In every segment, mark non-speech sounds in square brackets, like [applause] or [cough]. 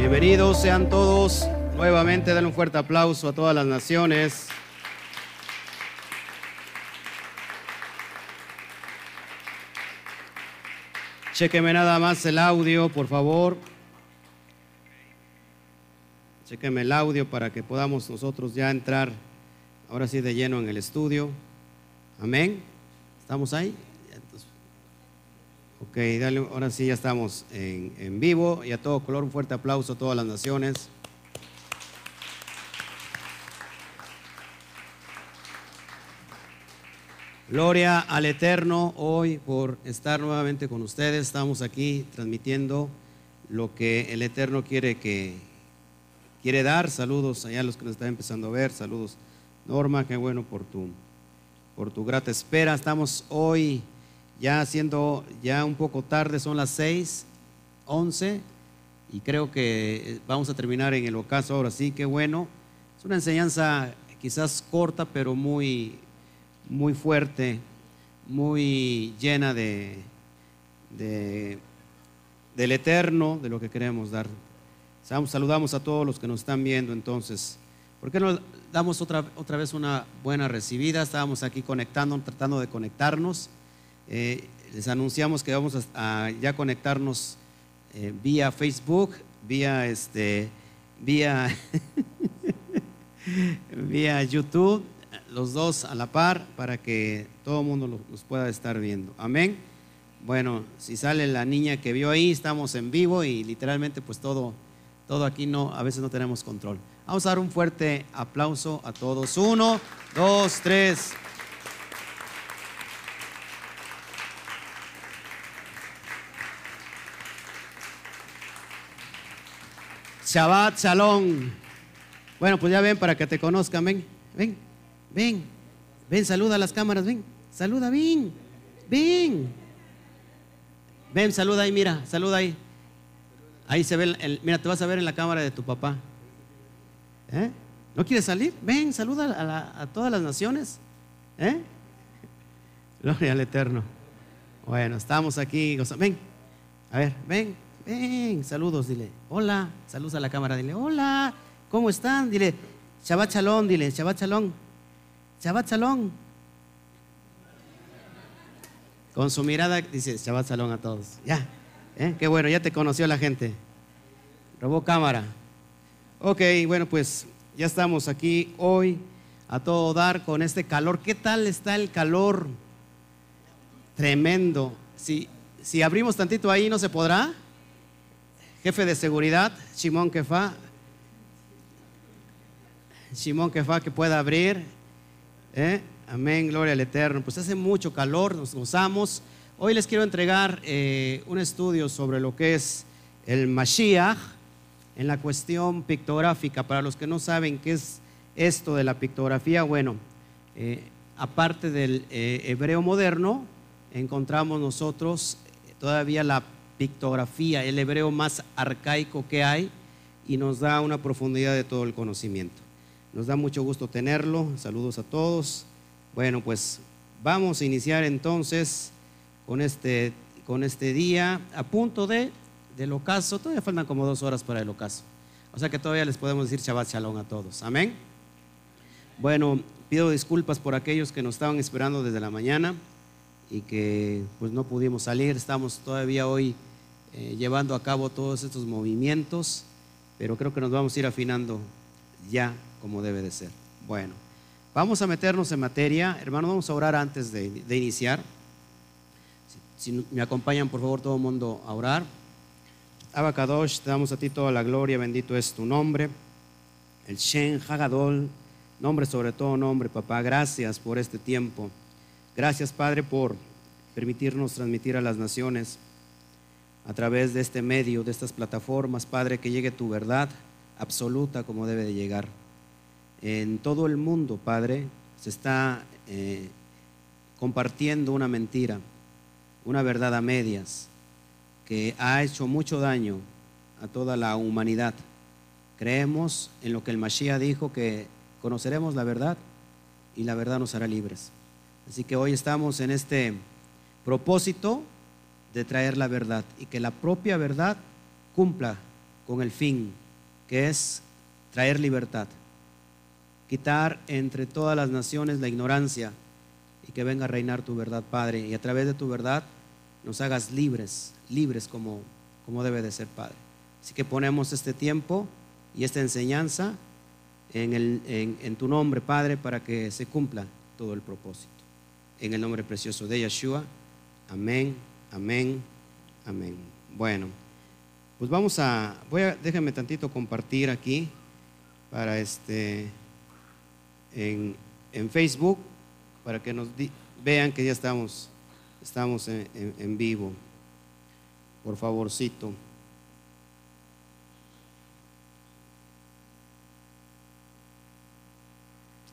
Bienvenidos sean todos. Nuevamente, denle un fuerte aplauso a todas las naciones. Chequeme nada más el audio, por favor. Chequeme el audio para que podamos nosotros ya entrar ahora sí de lleno en el estudio. Amén. ¿Estamos ahí? Ok, dale, ahora sí ya estamos en, en vivo y a todo color un fuerte aplauso a todas las naciones. Gloria al Eterno hoy por estar nuevamente con ustedes. Estamos aquí transmitiendo lo que el Eterno quiere que quiere dar. Saludos allá a los que nos están empezando a ver. Saludos Norma, qué bueno por tu por tu grata espera. Estamos hoy ya siendo ya un poco tarde, son las 6, 11 y creo que vamos a terminar en el ocaso ahora sí, qué bueno. Es una enseñanza quizás corta, pero muy muy fuerte, muy llena de, del eterno, de lo que queremos dar. Saludamos a todos los que nos están viendo entonces. ¿Por qué no damos otra, otra vez una buena recibida? Estábamos aquí conectando, tratando de conectarnos. Eh, les anunciamos que vamos a, ya conectarnos eh, vía Facebook, vía este, vía, [laughs] vía YouTube los dos a la par para que todo el mundo los pueda estar viendo. Amén. Bueno, si sale la niña que vio ahí, estamos en vivo y literalmente pues todo, todo aquí no, a veces no tenemos control. Vamos a dar un fuerte aplauso a todos. Uno, dos, tres. Shabbat Shalom. Bueno, pues ya ven para que te conozcan, ven, ven. Ven, ven, saluda a las cámaras, ven, saluda, ven, ven. Ven, saluda ahí, mira, saluda ahí. Ahí se ve, mira, te vas a ver en la cámara de tu papá. ¿Eh? ¿No quieres salir? Ven, saluda a, todas las naciones. ¿Eh? Gloria al Eterno. Bueno, estamos aquí. Ven, a ver, ven, ven, saludos, dile. Hola, saludos a la cámara, dile. Hola, ¿cómo están? Dile, Shabbat Shalom, dile, Shabbat Shalom. Shabbat Shalom. Con su mirada dice Shabbat Shalom a todos. Ya, ¿eh? qué bueno, ya te conoció la gente. Robó cámara. Ok, bueno, pues ya estamos aquí hoy a todo dar con este calor. ¿Qué tal está el calor? Tremendo. Si, si abrimos tantito ahí, ¿no se podrá? Jefe de seguridad, Shimon Kefa. Shimon Kefa que pueda abrir. ¿Eh? Amén, gloria al Eterno. Pues hace mucho calor, nos gozamos. Hoy les quiero entregar eh, un estudio sobre lo que es el Mashiach en la cuestión pictográfica. Para los que no saben qué es esto de la pictografía, bueno, eh, aparte del hebreo moderno, encontramos nosotros todavía la pictografía, el hebreo más arcaico que hay, y nos da una profundidad de todo el conocimiento. Nos da mucho gusto tenerlo. Saludos a todos. Bueno, pues vamos a iniciar entonces con este, con este día a punto de, del ocaso. Todavía faltan como dos horas para el ocaso. O sea que todavía les podemos decir Shabbat Shalom a todos. Amén. Bueno, pido disculpas por aquellos que nos estaban esperando desde la mañana y que pues no pudimos salir. Estamos todavía hoy eh, llevando a cabo todos estos movimientos, pero creo que nos vamos a ir afinando ya como debe de ser. Bueno, vamos a meternos en materia. Hermano, vamos a orar antes de, iniciar. Si, me acompañan, por favor, todo el mundo a orar. Abacadosh, te damos a ti toda la gloria, bendito es tu nombre. El Shen Hagadol, nombre sobre todo nombre, papá. Gracias por este tiempo. Gracias, Padre, por permitirnos transmitir a las naciones a través de este medio, de estas plataformas, Padre, que llegue tu verdad absoluta como debe de llegar. En todo el mundo, Padre, se está eh, compartiendo una mentira, una verdad a medias, que ha hecho mucho daño a toda la humanidad. Creemos en lo que el Mashiach dijo, que conoceremos la verdad y la verdad nos hará libres. Así que hoy estamos en este propósito de traer la verdad y que la propia verdad cumpla con el fin, que es traer libertad, quitar entre todas las naciones la ignorancia y que venga a reinar tu verdad, Padre, y a través de tu verdad nos hagas libres, libres como, como debe de ser, Padre. Así que ponemos este tiempo y esta enseñanza en, el, en, en tu nombre, Padre, para que se cumpla todo el propósito. En el nombre precioso de Yeshua. Amén, amén, amén. Bueno, pues vamos a, voy a, déjame tantito compartir aquí para este, en, en Facebook, para que nos vean que ya estamos, estamos en, en- en vivo. Por favorcito.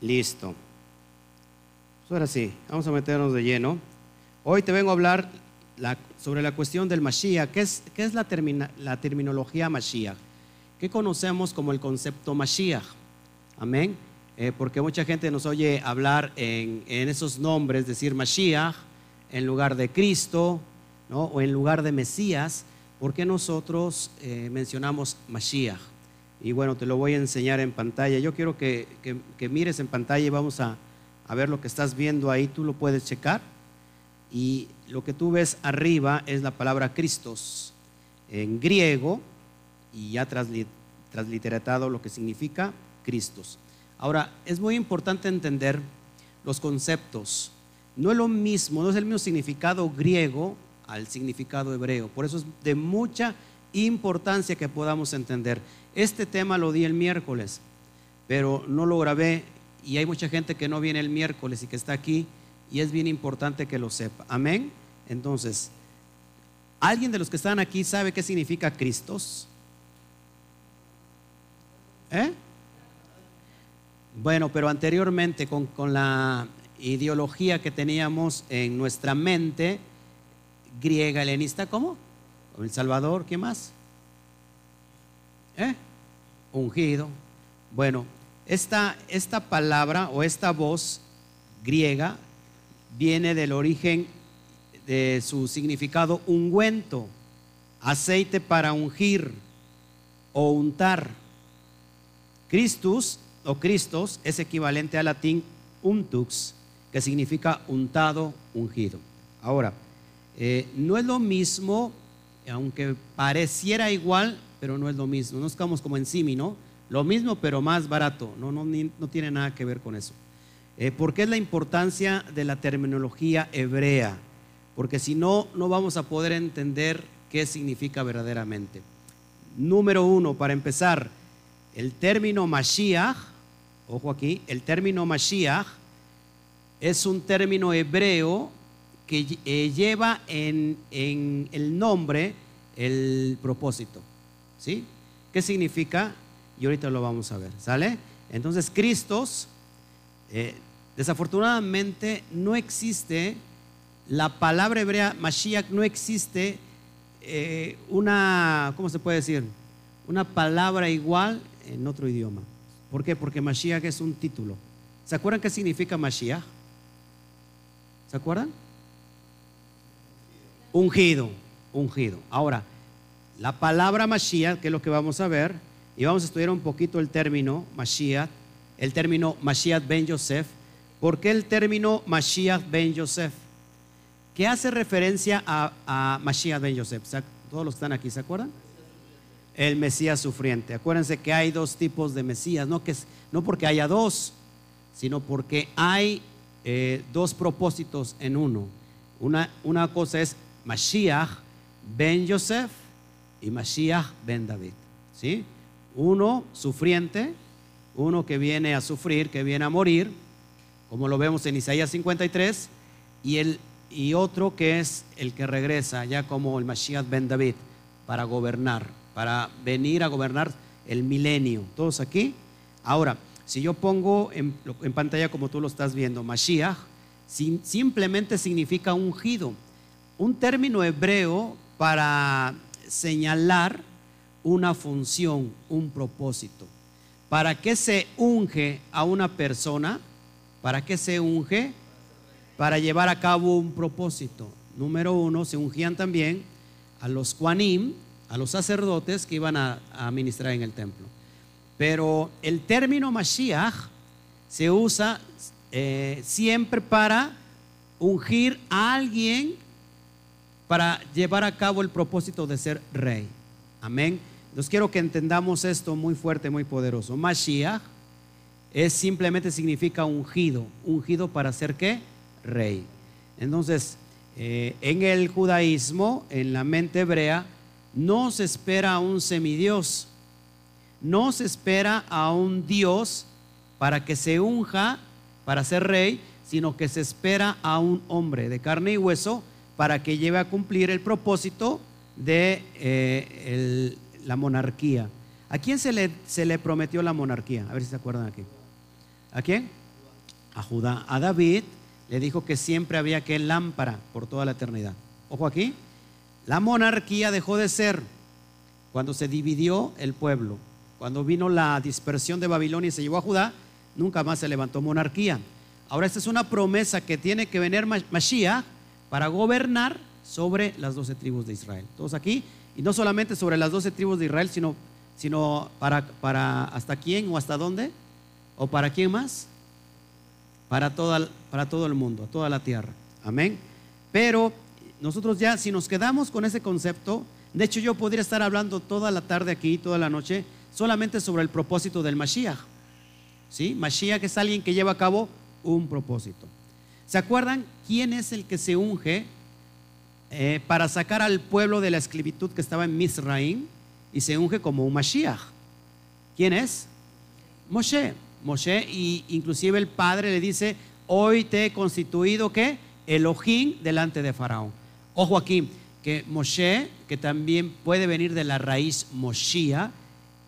Listo. Pues ahora sí, vamos a meternos de lleno. Hoy te vengo a hablar sobre la cuestión del Mashiach. ¿Qué es, qué es la, terminología Mashiach? ¿Qué conocemos como el concepto Mashiach? Amén. Eh, porque mucha gente nos oye hablar en, esos nombres, decir Mashiach en lugar de Cristo ¿no? o en lugar de Mesías. ¿Por qué nosotros eh, mencionamos Mashiach? Y bueno, te lo voy a enseñar en pantalla. Yo quiero que mires en pantalla y vamos a, a ver lo que estás viendo ahí. Tú lo puedes checar. Y lo que tú ves arriba es la palabra Cristos en griego y ya transliteratado lo que significa Cristos. Ahora, es muy importante entender los conceptos. No es lo mismo, no es el mismo significado griego al significado hebreo. Por eso es de mucha importancia que podamos entender. Este tema lo di el miércoles, pero no lo grabé y hay mucha gente que no viene el miércoles y que está aquí y es bien importante que lo sepa. Amén. Entonces, ¿alguien de los que están aquí sabe qué significa Cristos? ¿Eh? Bueno, pero anteriormente con, con la ideología que teníamos en nuestra mente griega helenista, ¿cómo? El Salvador, ¿qué más? ¿Eh? Ungido. Bueno, esta, esta palabra o esta voz griega viene del origen de su significado ungüento, aceite para ungir o untar. Christus o Christos es equivalente al latín untux, que significa untado, ungido. Ahora, eh, no es lo mismo, aunque pareciera igual, pero no es lo mismo. No estamos como en Simi, ¿no? Lo mismo, pero más barato. No, no, no tiene nada que ver con eso. Eh, ¿Por qué es la importancia de la terminología hebrea? Porque si no, no vamos a poder entender qué significa verdaderamente. Número uno, para empezar, el término Mashiach, ojo aquí, el término Mashiach es un término hebreo que eh, lleva en, en el nombre el propósito. ¿Sí? ¿Qué significa? Y ahorita lo vamos a ver. ¿Sale? Entonces, Cristos, eh, desafortunadamente no existe, la palabra hebrea Mashiach no existe eh, una, ¿cómo se puede decir? Una palabra igual en otro idioma. ¿Por qué? Porque Mashiach es un título. ¿Se acuerdan qué significa Mashiach? ¿Se acuerdan? Ungido, ungido. Ahora, la palabra Mashiach, que es lo que vamos a ver, y vamos a estudiar un poquito el término Mashiach, el término Mashiach ben Yosef. ¿Por qué el término Mashiach ben Yosef? ¿Qué hace referencia a, a Mashiach ben Yosef? ¿Se ac- Todos los que están aquí, ¿se acuerdan? El Mesías sufriente. Acuérdense que hay dos tipos de Mesías, no, que, no porque haya dos, sino porque hay eh, dos propósitos en uno. Una, una cosa es Mashiach ben Yosef y Mashiach ben David. ¿sí? Uno sufriente, uno que viene a sufrir, que viene a morir, como lo vemos en Isaías 53, y, el, y otro que es el que regresa, ya como el Mashiach ben David, para gobernar, para venir a gobernar el milenio. ¿Todos aquí? Ahora, si yo pongo en, pantalla como tú lo estás viendo, Mashiach, sim- simplemente significa ungido. Un término hebreo para señalar una función, un propósito. ¿Para qué se unge a una persona? ¿Para qué se unge? Para llevar a cabo un propósito. Número uno, se ungían también a los Juanim, a los sacerdotes que iban a, a ministrar en el templo. Pero el término Mashiach se usa eh, siempre para ungir a alguien para llevar a cabo el propósito de ser rey. Amén. Entonces quiero que entendamos esto muy fuerte, muy poderoso. Mashiach es simplemente significa ungido, ungido para ser qué? Rey. Entonces, eh, en el judaísmo, en la mente hebrea, no se espera a un semidios, no se espera a un Dios para que se unja para ser rey, sino que se espera a un hombre de carne y hueso para que lleve a cumplir el propósito de eh, la monarquía. ¿A quién se le, se le prometió la monarquía? A ver si se acuerdan aquí. ¿A quién? A Judá. A David le dijo que siempre había que lámpara por toda la eternidad. Ojo aquí. La monarquía dejó de ser cuando se dividió el pueblo. Cuando vino la dispersión de Babilonia y se llevó a Judá, nunca más se levantó monarquía. Ahora esta es una promesa que tiene que venir Mashiach para gobernar sobre las doce tribus de Israel. Todos aquí, y no solamente sobre las doce tribus de Israel, sino, sino para, para hasta quién o hasta dónde, o para quién más, para, para todo el mundo, toda la tierra. Amén. Pero nosotros ya, si nos quedamos con ese concepto, de hecho yo podría estar hablando toda la tarde aquí, toda la noche, solamente sobre el propósito del Mashiach. ¿Sí? Mashiach es alguien que lleva a cabo un propósito. ¿Se acuerdan quién es el que se unge eh, para sacar al pueblo de la esclavitud que estaba en Misraim y se unge como un Mashiach? ¿Quién es? Moshe. Moshe y inclusive el padre le dice, hoy te he constituido que Elohim delante de Faraón. Ojo aquí, que Moshe, que también puede venir de la raíz Moshia,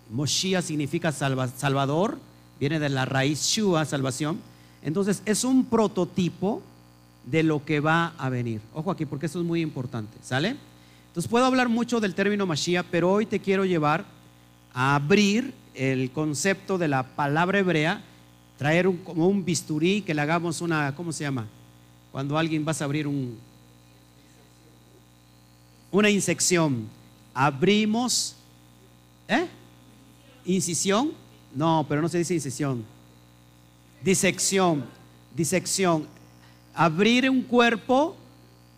Moshia significa salvador, viene de la raíz Shua, salvación, entonces es un prototipo de lo que va a venir. Ojo aquí, porque eso es muy importante, ¿sale? Entonces puedo hablar mucho del término Mashiach, pero hoy te quiero llevar a abrir el concepto de la palabra hebrea, traer un, como un bisturí, que le hagamos una, ¿cómo se llama? Cuando alguien vas a abrir un, una insección. Abrimos, ¿eh? Incisión. No, pero no se dice incisión disección, disección, abrir un cuerpo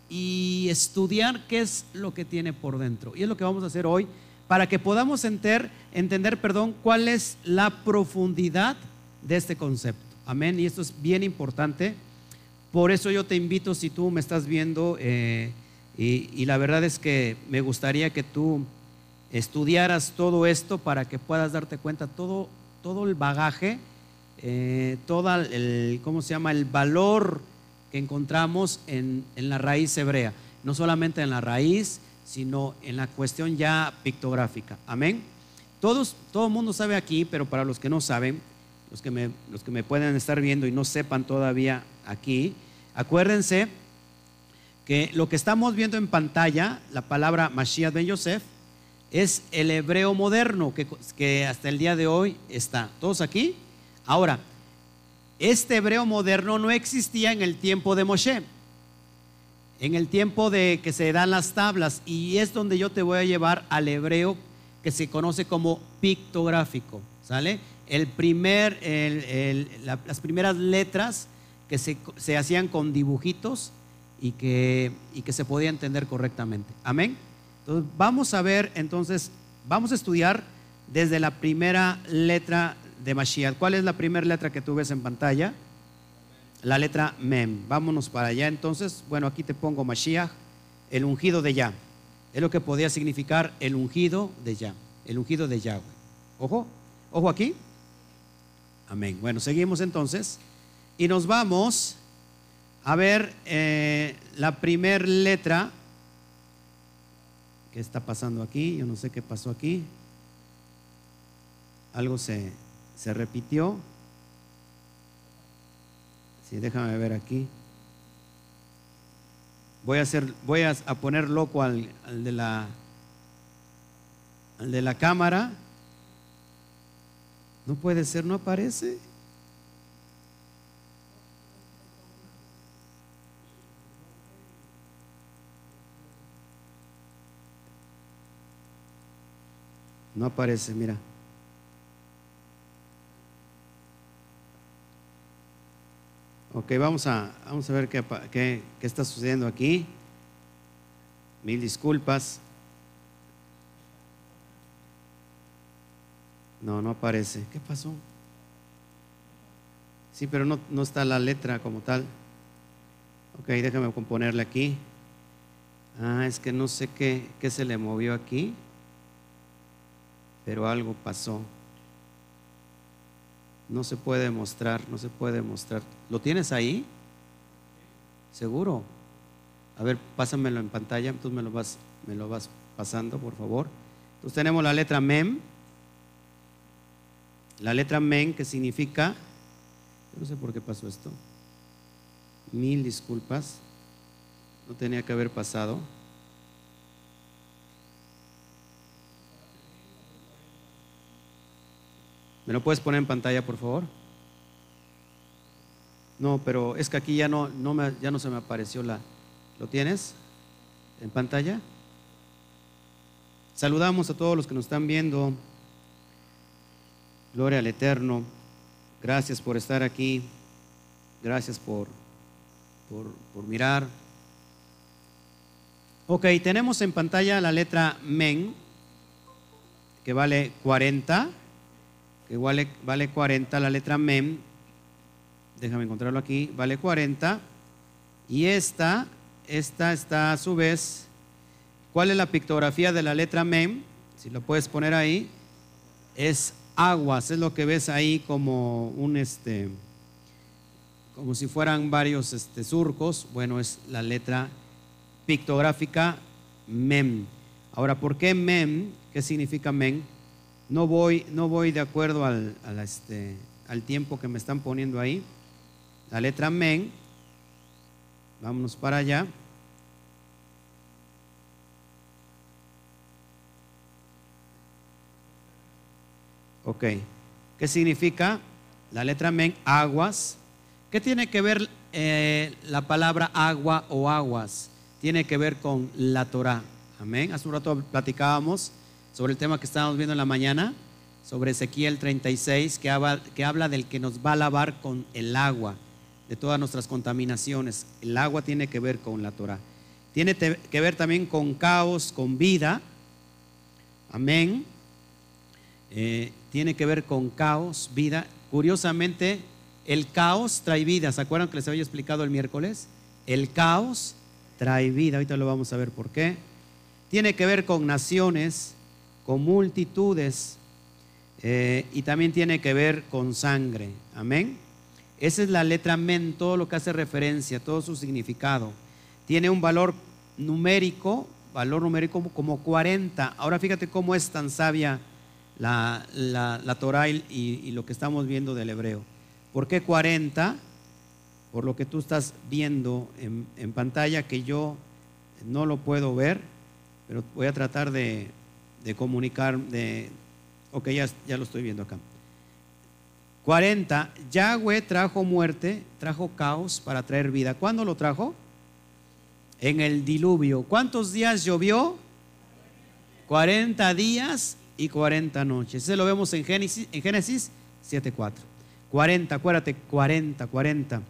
y estudiar qué es lo que tiene por dentro. Y es lo que vamos a hacer hoy para que podamos entender, perdón, cuál es la profundidad de este concepto. Amén. Y esto es bien importante. Por eso yo te invito, si tú me estás viendo, eh, y, la verdad es que me gustaría que tú estudiaras todo esto para que puedas darte cuenta todo, todo el bagaje eh, todo el, ¿cómo se llama? El valor que encontramos en, la raíz hebrea. No solamente en la raíz, sino en la cuestión ya pictográfica. Amén. Todos, todo el mundo sabe aquí, pero para los que no saben, los que, me, los que me pueden estar viendo y no sepan todavía aquí, acuérdense que lo que estamos viendo en pantalla, la palabra Mashiach ben Yosef, es el hebreo moderno que, que hasta el día de hoy está. ¿Todos aquí? Ahora, este hebreo moderno no existía en el tiempo de Moshe, en el tiempo de que se dan las tablas, y es donde yo te voy a llevar al hebreo que se conoce como pictográfico, ¿sale? El primer, las primeras letras que se, hacían con dibujitos y que, y que se podía entender correctamente. Amén. Entonces, vamos a ver, entonces, vamos a estudiar desde la primera letra de Mashiach. ¿Cuál es la primera letra que tú ves en pantalla? La letra Mem. Vámonos para allá entonces. Bueno, aquí te pongo Mashiach, el ungido de Yah. Es lo que podía significar el ungido de Yah, el ungido de Yahweh. Ojo, ojo aquí. Amén. Bueno, seguimos entonces y nos vamos a ver eh, la primera letra. ¿Qué está pasando aquí? Yo no sé qué pasó aquí. Algo se, se repitió. Sí, déjame ver aquí. Voy a hacer, voy a, poner loco al, al, de la al de la cámara. No puede ser, no aparece. No aparece, mira. Ok, vamos a, vamos a ver qué, qué, qué está sucediendo aquí. Mil disculpas. No, no aparece. ¿Qué pasó? Sí, pero no, no está la letra como tal. Ok, déjame componerle aquí. Ah, es que no sé qué, qué se le movió aquí, pero algo pasó. No se puede mostrar, no se puede mostrar. ¿Lo tienes ahí? ¿Seguro? A ver, pásamelo en pantalla, entonces me lo vas, me lo vas pasando, por favor. Entonces tenemos la letra MEM. La letra MEM que significa, no sé por qué pasó esto. Mil disculpas. No tenía que haber pasado. ¿Me lo puedes poner en pantalla, por favor? No, pero es que aquí ya no, ya no se me apareció la. ¿Lo tienes en pantalla? Saludamos a todos los que nos están viendo. Gloria al Eterno. Gracias por estar aquí. Gracias por, por, por mirar. Ok, tenemos en pantalla la letra MEN, que vale 40 que vale, vale 40, la letra MEM, déjame encontrarlo aquí, vale 40. Y esta, esta está a su vez, ¿cuál es la pictografía de la letra MEM? Si lo puedes poner ahí, es aguas, es lo que ves ahí como un este, como si fueran varios este, surcos. Bueno, es la letra pictográfica MEM. Ahora, ¿por qué MEM? ¿Qué significa MEM? No voy, no voy de acuerdo al, este, al tiempo que me están poniendo ahí. La letra men, vámonos para allá. Ok, ¿qué significa? La letra men, aguas. ¿Qué tiene que ver eh, la palabra agua o aguas? Tiene que ver con la Torah. Amén. Hace un rato platicábamos sobre el tema que estábamos viendo en la mañana, sobre Ezequiel 36, que habla, que habla del que nos va a lavar con el agua de todas nuestras contaminaciones. El agua tiene que ver con la Torah. Tiene que ver también con caos, con vida. Amén. Eh, tiene que ver con caos, vida. Curiosamente, el caos trae vida. ¿Se acuerdan que les había explicado el miércoles? El caos trae vida. Ahorita lo vamos a ver por qué. Tiene que ver con naciones, con multitudes eh, y también tiene que ver con sangre. Amén. Esa es la letra men, todo lo que hace referencia, todo su significado. Tiene un valor numérico, valor numérico como 40. Ahora fíjate cómo es tan sabia la, la, Torah y, lo que estamos viendo del hebreo. ¿Por qué 40? Por lo que tú estás viendo en, en pantalla, que yo no lo puedo ver, pero voy a tratar de, de comunicar, de, ok, ya, ya lo estoy viendo acá. 40, Yahweh trajo muerte, trajo caos para traer vida. ¿Cuándo lo trajo? En el diluvio. ¿Cuántos días llovió? 40 días y 40 noches. Ese lo vemos en Génesis, en Génesis 7.4. 40, acuérdate, 40, 40.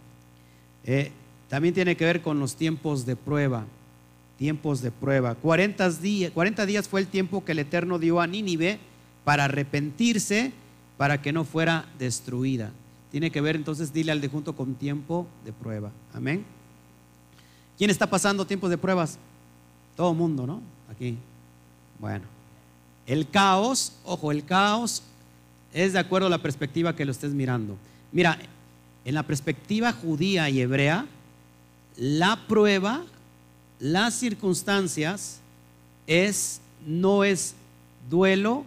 Eh, también tiene que ver con los tiempos de prueba tiempos de prueba. 40 días, 40 días fue el tiempo que el Eterno dio a Nínive para arrepentirse, para que no fuera destruida. Tiene que ver entonces, dile al de junto con tiempo de prueba. Amén. ¿Quién está pasando tiempos de pruebas? Todo mundo, ¿no? Aquí. Bueno. El caos, ojo, el caos es de acuerdo a la perspectiva que lo estés mirando. Mira, en la perspectiva judía y hebrea, la prueba las circunstancias es, no es duelo,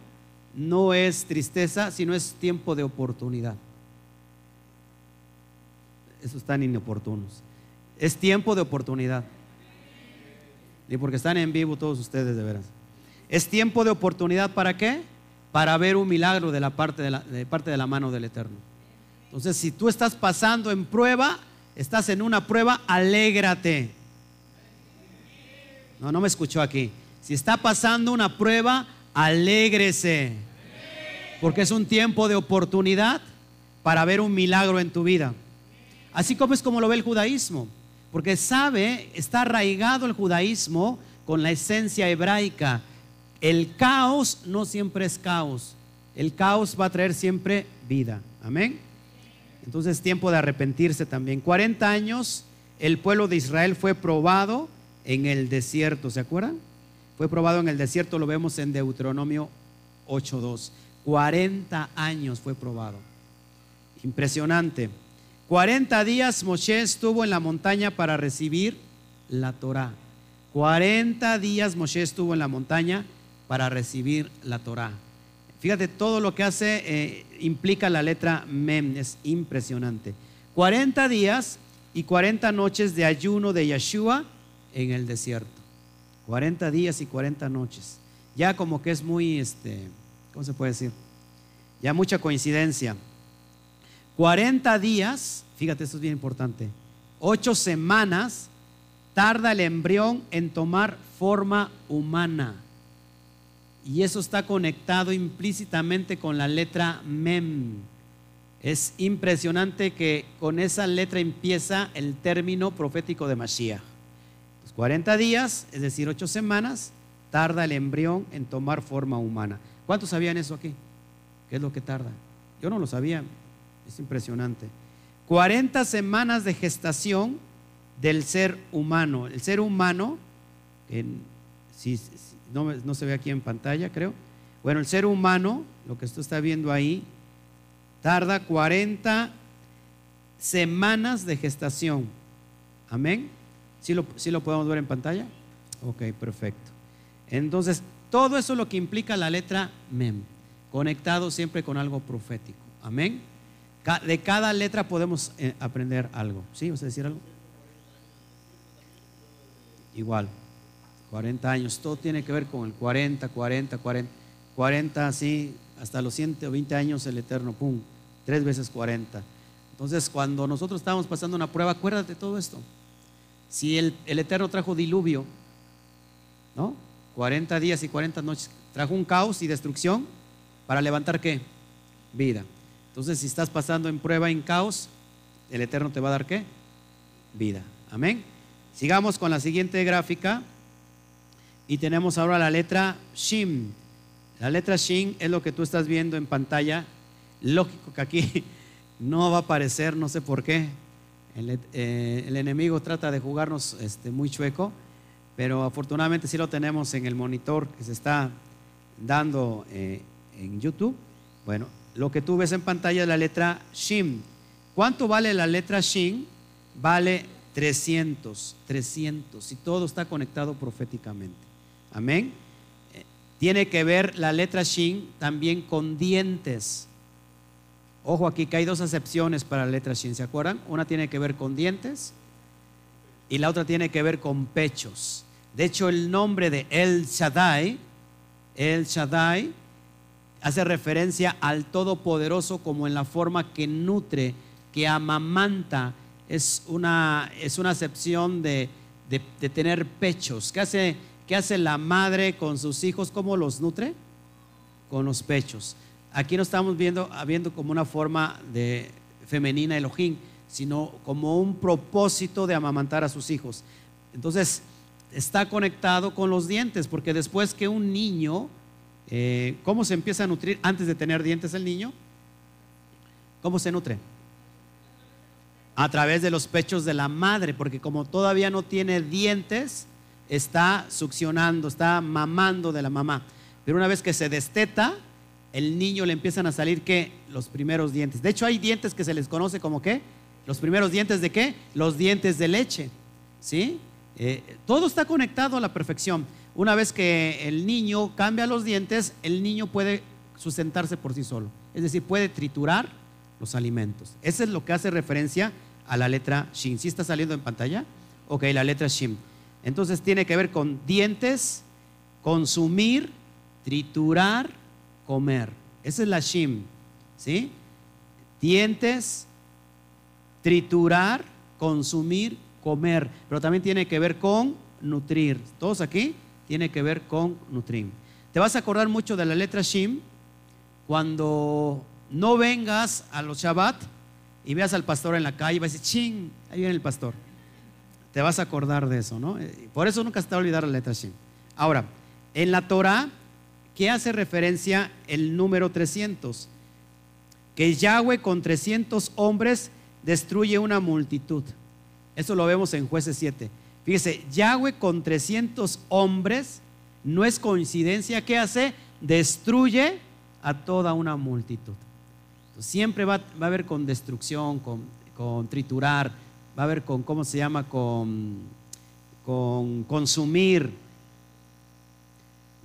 no es tristeza, sino es tiempo de oportunidad. Eso están inoportunos. Es tiempo de oportunidad. Y porque están en vivo todos ustedes de veras. Es tiempo de oportunidad para qué? Para ver un milagro de la parte de la, parte de la mano del Eterno. Entonces, si tú estás pasando en prueba, estás en una prueba, alégrate. No, no me escuchó aquí. Si está pasando una prueba, Alégrese. Porque es un tiempo de oportunidad para ver un milagro en tu vida. Así como es como lo ve el judaísmo. Porque sabe, está arraigado el judaísmo con la esencia hebraica. El caos no siempre es caos. El caos va a traer siempre vida. Amén. Entonces es tiempo de arrepentirse también. 40 años el pueblo de Israel fue probado en el desierto. ¿Se acuerdan? Fue probado en el desierto, lo vemos en Deuteronomio 8.2. 40 años fue probado. Impresionante. 40 días Moshe estuvo en la montaña para recibir la Torah. 40 días Moshe estuvo en la montaña para recibir la Torah. Fíjate, todo lo que hace eh, implica la letra Mem, es impresionante. 40 días y 40 noches de ayuno de Yeshua en el desierto. 40 días y 40 noches. Ya como que es muy, este, ¿cómo se puede decir? Ya mucha coincidencia. 40 días, fíjate, esto es bien importante. 8 semanas tarda el embrión en tomar forma humana. Y eso está conectado implícitamente con la letra Mem. Es impresionante que con esa letra empieza el término profético de Mashiach. 40 días, es decir, 8 semanas, tarda el embrión en tomar forma humana. ¿Cuántos sabían eso aquí? ¿Qué es lo que tarda? Yo no lo sabía, es impresionante. 40 semanas de gestación del ser humano. El ser humano, si, no, no, se ve aquí en pantalla, creo. Bueno, el ser humano, lo que usted está viendo ahí, tarda 40 semanas de gestación. Amén. ¿Sí lo, ¿Sí lo podemos ver en pantalla? Ok, perfecto. Entonces, todo eso es lo que implica la letra Mem, conectado siempre con algo profético. Amén. De cada letra podemos eh, aprender algo. ¿Sí? ¿Vas a decir algo? Igual, 40 años, todo tiene que ver con el 40, 40, 40, 40, así, hasta los 120 años el Eterno, pum, tres veces 40. Entonces, cuando nosotros estábamos pasando una prueba, acuérdate todo esto. Si el, Eterno trajo diluvio, ¿no? 40 días y 40 noches, trajo un caos y destrucción para levantar qué? Vida. Entonces, si estás pasando en prueba, en caos, el Eterno te va a dar qué? Vida. Amén. Sigamos con la siguiente gráfica y tenemos ahora la letra Shin. La letra Shin es lo que tú estás viendo en pantalla. Lógico que aquí [laughs] no va a aparecer, no sé por qué, eh, el, enemigo trata de jugarnos este, muy chueco, pero afortunadamente sí lo tenemos en el monitor que se está dando eh, en YouTube. Bueno, lo que tú ves en pantalla es la letra Shin. ¿Cuánto vale la letra Shin? Vale 300, 300, y todo está conectado proféticamente. Amén. Eh, tiene que ver la letra Shin también con dientes. Ojo aquí que hay dos acepciones para la letra Shin, ¿se acuerdan? Una tiene que ver con dientes y la otra tiene que ver con pechos. De hecho, el nombre de El Shaddai, El Shaddai, hace referencia al Todopoderoso como en la forma que nutre, que amamanta. Es una, es una acepción de, de, tener pechos. ¿Qué hace, ¿Qué hace la madre con sus hijos? ¿Cómo los nutre? Con los pechos. Aquí no estamos viendo, viendo como una forma de femenina Elohim, sino como un propósito de amamantar a sus hijos. Entonces, está conectado con los dientes, porque después que un niño, eh, ¿cómo se empieza a nutrir antes de tener dientes el niño? ¿Cómo se nutre? A través de los pechos de la madre, porque como todavía no tiene dientes, está succionando, está mamando de la mamá. Pero una vez que se desteta, el niño le empiezan a salir qué? Los primeros dientes. De hecho, hay dientes que se les conoce como qué? Los primeros dientes de qué? Los dientes de leche. ¿Sí? Eh, todo está conectado a la perfección. Una vez que el niño cambia los dientes, el niño puede sustentarse por sí solo. Es decir, puede triturar los alimentos. Eso es lo que hace referencia a la letra Shin. ¿Sí está saliendo en pantalla? Ok, la letra Shin. Entonces tiene que ver con dientes, consumir, triturar, comer. Esa es la shim, ¿sí? Dientes, triturar, consumir, comer. Pero también tiene que ver con nutrir. Todos aquí tiene que ver con nutrir. te vas a acordar mucho de la letra Shim cuando no vengas a los Shabbat y veas al pastor en la calle y vas a decir, ching, ahí viene el pastor. Te vas a acordar de eso, ¿no? Por eso nunca se te va a olvidar la letra Shim. Ahora, en la Torah, ¿qué hace referencia el número 300? Que Yahweh con 300 hombres destruye una multitud. Eso lo vemos en jueces 7. Fíjese, Yahweh con 300 hombres, no es coincidencia, ¿qué hace? Destruye a toda una multitud. siempre va, a haber con destrucción, con, triturar, va a haber con, ¿cómo se llama? Con, con consumir.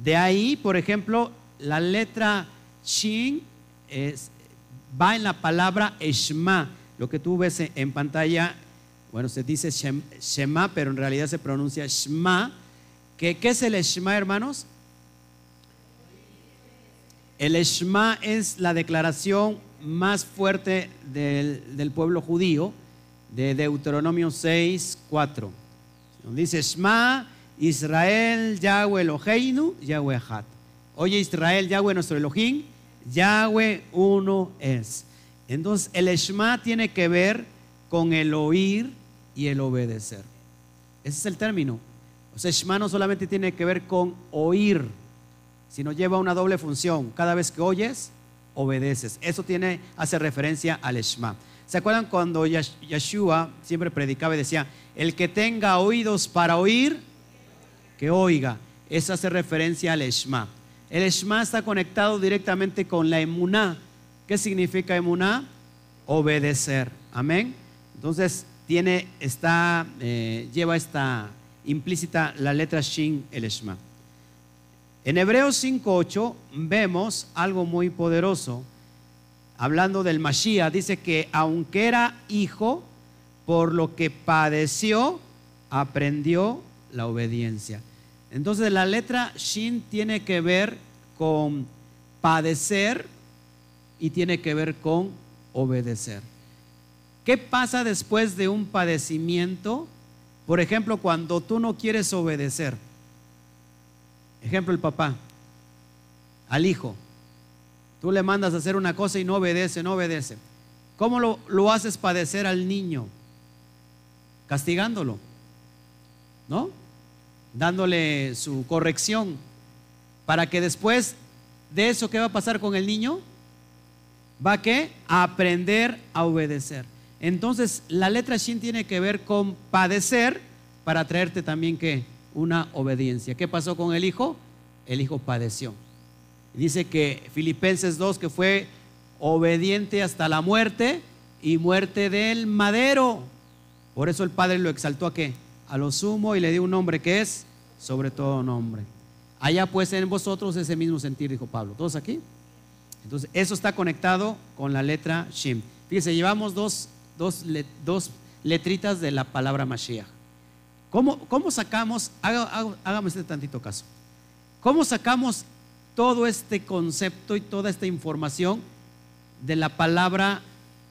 De ahí, por ejemplo, la letra Shin va en la palabra Eshma. Lo que tú ves en pantalla, bueno, se dice Shema, pero en realidad se pronuncia Shema. ¿Qué, qué es el Shema, hermanos? El Shema es la declaración más fuerte del, pueblo judío de Deuteronomio 6, 4. Dice Shema, Israel, Yahweh Eloheinu, Yahweh Hat. Oye Israel, Yahweh nuestro Elohim, Yahweh uno es. Entonces el Shema tiene que ver con el oír y el obedecer. Ese es el término. O sea, Shema no solamente tiene que ver con oír, sino lleva una doble función. Cada vez que oyes, obedeces. Eso tiene, hace referencia al Shema. ¿Se acuerdan cuando Yeshua siempre predicaba y decía, el que tenga oídos para oír, que oiga? Eso hace referencia al Shema. El Shema está conectado directamente con la emuná. ¿Qué significa emuná? Obedecer. Amén. Entonces, tiene, está, eh, lleva esta implícita la letra Shin, el Shema. En Hebreos 5.8 vemos algo muy poderoso. Hablando del Mashiach, dice que aunque era hijo, por lo que padeció, aprendió la obediencia. Entonces la letra Shin tiene que ver con padecer y tiene que ver con obedecer. ¿Qué pasa después de un padecimiento? Por ejemplo, cuando tú no quieres obedecer. Ejemplo, el papá al hijo. Tú le mandas a hacer una cosa y no obedece, no obedece. ¿Cómo lo, lo haces padecer al niño? Castigándolo, ¿no? Dándole su corrección. Para que después de eso, ¿qué va a pasar con el niño? ¿Va a qué? A aprender a obedecer. Entonces, la letra Shin tiene que ver con padecer para traerte también que una obediencia. ¿Qué pasó con el hijo? El hijo padeció. Dice que Filipenses 2 que fue obediente hasta la muerte y muerte del madero. Por eso el Padre lo exaltó a qué? A lo sumo y le dio un nombre que es sobre todo nombre. Allá pues en vosotros ese mismo sentir, dijo Pablo. ¿Todos aquí? Entonces, eso está conectado con la letra Shim. Fíjense, llevamos dos, dos, dos letritas de la palabra Mashiach. ¿Cómo, sacamos, hágame este tantito caso, cómo sacamos todo este concepto y toda esta información de la palabra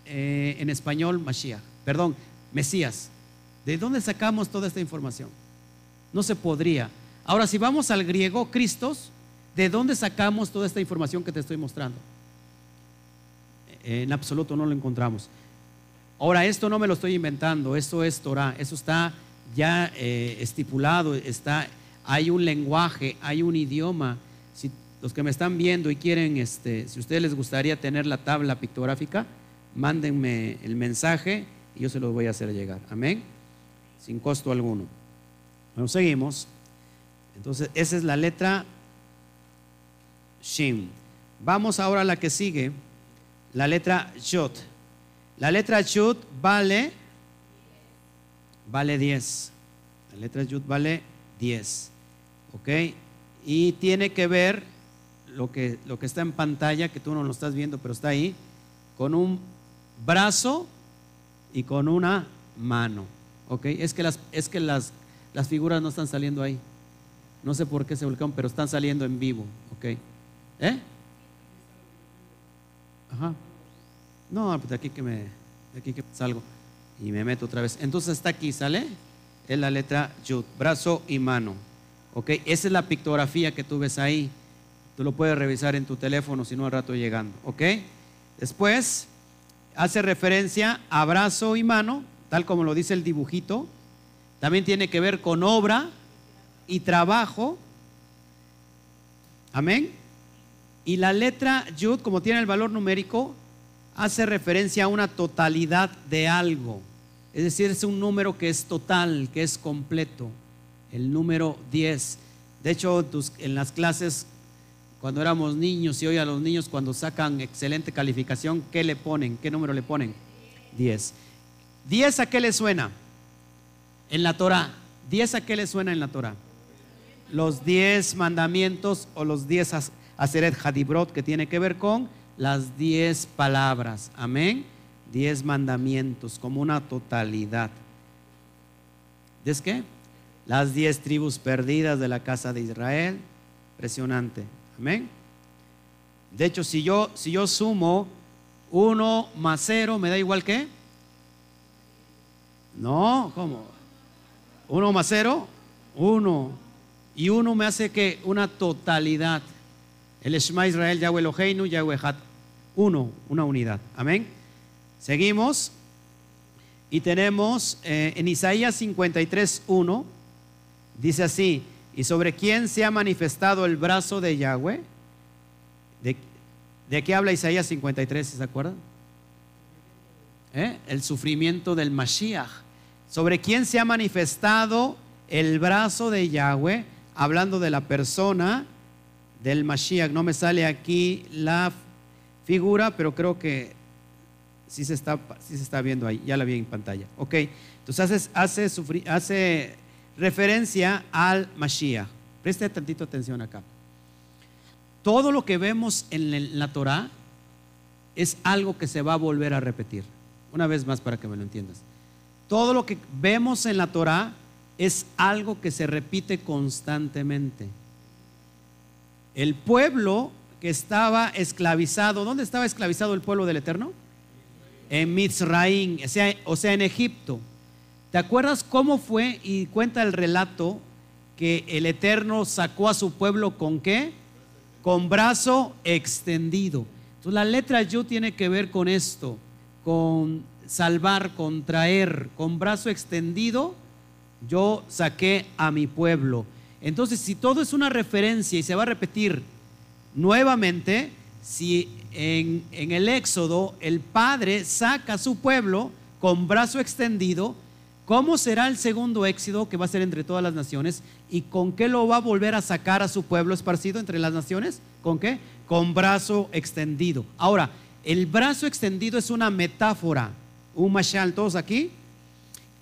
eh, en español Mashiach, perdón, Mesías? ¿De dónde sacamos toda esta información? No se podría. Ahora, si vamos al griego, Cristos, ¿de dónde sacamos toda esta información que te estoy mostrando? En absoluto no lo encontramos. Ahora, esto no me lo estoy inventando, esto es Torah, eso está ya eh, estipulado, está, hay un lenguaje, hay un idioma. Si los que me están viendo y quieren, este, si a ustedes les gustaría tener la tabla pictográfica, mándenme el mensaje y yo se los voy a hacer llegar. Amén. Sin costo alguno. Bueno, seguimos. Entonces, esa es la letra Shin. Vamos ahora a la que sigue, la letra Yot. La letra Yot vale vale 10. La letra Yud vale 10. ¿Ok? Y tiene que ver lo que, lo que está en pantalla, que tú no lo estás viendo, pero está ahí, con un brazo y con una mano. ¿Ok? Es que las, es que las, las figuras no están saliendo ahí. No sé por qué se volcaron, pero están saliendo en vivo. ¿Ok? ¿Eh? Ajá. No, pues de aquí que me, de aquí que salgo y me meto otra vez. Entonces está aquí, ¿sale? Es la letra Yud, brazo y mano. ¿Ok? Esa es la pictografía que tú ves ahí. Tú lo puedes revisar en tu teléfono si no al rato llegando, ¿ok? Después hace referencia a brazo y mano, tal como lo dice el dibujito. También tiene que ver con obra y trabajo. Amén. Y la letra Yud, como tiene el valor numérico, hace referencia a una totalidad de algo. Es decir, es un número que es total, que es completo. El número 10. De hecho, en las clases, cuando éramos niños y hoy a los niños cuando sacan excelente calificación, ¿qué le ponen? ¿Qué número le ponen? 10. ¿10 a qué le suena? En la Torah. ¿10 a qué le suena en la Torah? Los 10 mandamientos o los 10 Aseret Hadibrot que tiene que ver con las 10 palabras. Amén. 10 mandamientos como una totalidad. ¿Es qué? Las 10 tribus perdidas de la casa de Israel. Impresionante. Amén. De hecho, si yo, si yo sumo 1 más 0, ¿me da igual que? No, ¿cómo? 1 más 0, 1. Y 1 me hace que una totalidad. El Shema Israel, Yahweh Eloheinu, Yahweh Hat. Uno, una unidad. Amén. Seguimos. Y tenemos eh, en Isaías 53, 1, dice así, ¿y sobre quién se ha manifestado el brazo de Yahweh? ¿De, qué habla Isaías 53, ¿se acuerdan? ¿Eh? El sufrimiento del Mashiach. ¿Sobre quién se ha manifestado el brazo de Yahweh? Hablando de la persona del Mashiach. No me sale aquí la figura, pero creo que sí se está, sí se está viendo ahí, ya la vi en pantalla. Ok, entonces hace, hace, referencia al Mashiach. Preste tantito atención acá. Todo lo que vemos en la Torah es algo que se va a volver a repetir. Una vez más para que me lo entiendas. Todo lo que vemos en la Torah es algo que se repite constantemente. El pueblo que estaba esclavizado. ¿Dónde estaba esclavizado el pueblo del Eterno? En Mitzraim, o sea, o sea, en Egipto. ¿Te acuerdas cómo fue? Y cuenta el relato que el Eterno sacó a su pueblo con qué? Con brazo extendido. Entonces la letra yo tiene que ver con esto, con salvar, con traer, con brazo extendido, yo saqué a mi pueblo. Entonces, si todo es una referencia y se va a repetir Nuevamente, si en, el Éxodo el Padre saca a su pueblo con brazo extendido, ¿cómo será el segundo éxodo que va a ser entre todas las naciones? ¿Y con qué lo va a volver a sacar a su pueblo esparcido entre las naciones? ¿Con qué? Con brazo extendido. Ahora, el brazo extendido es una metáfora, un mashal, todos aquí.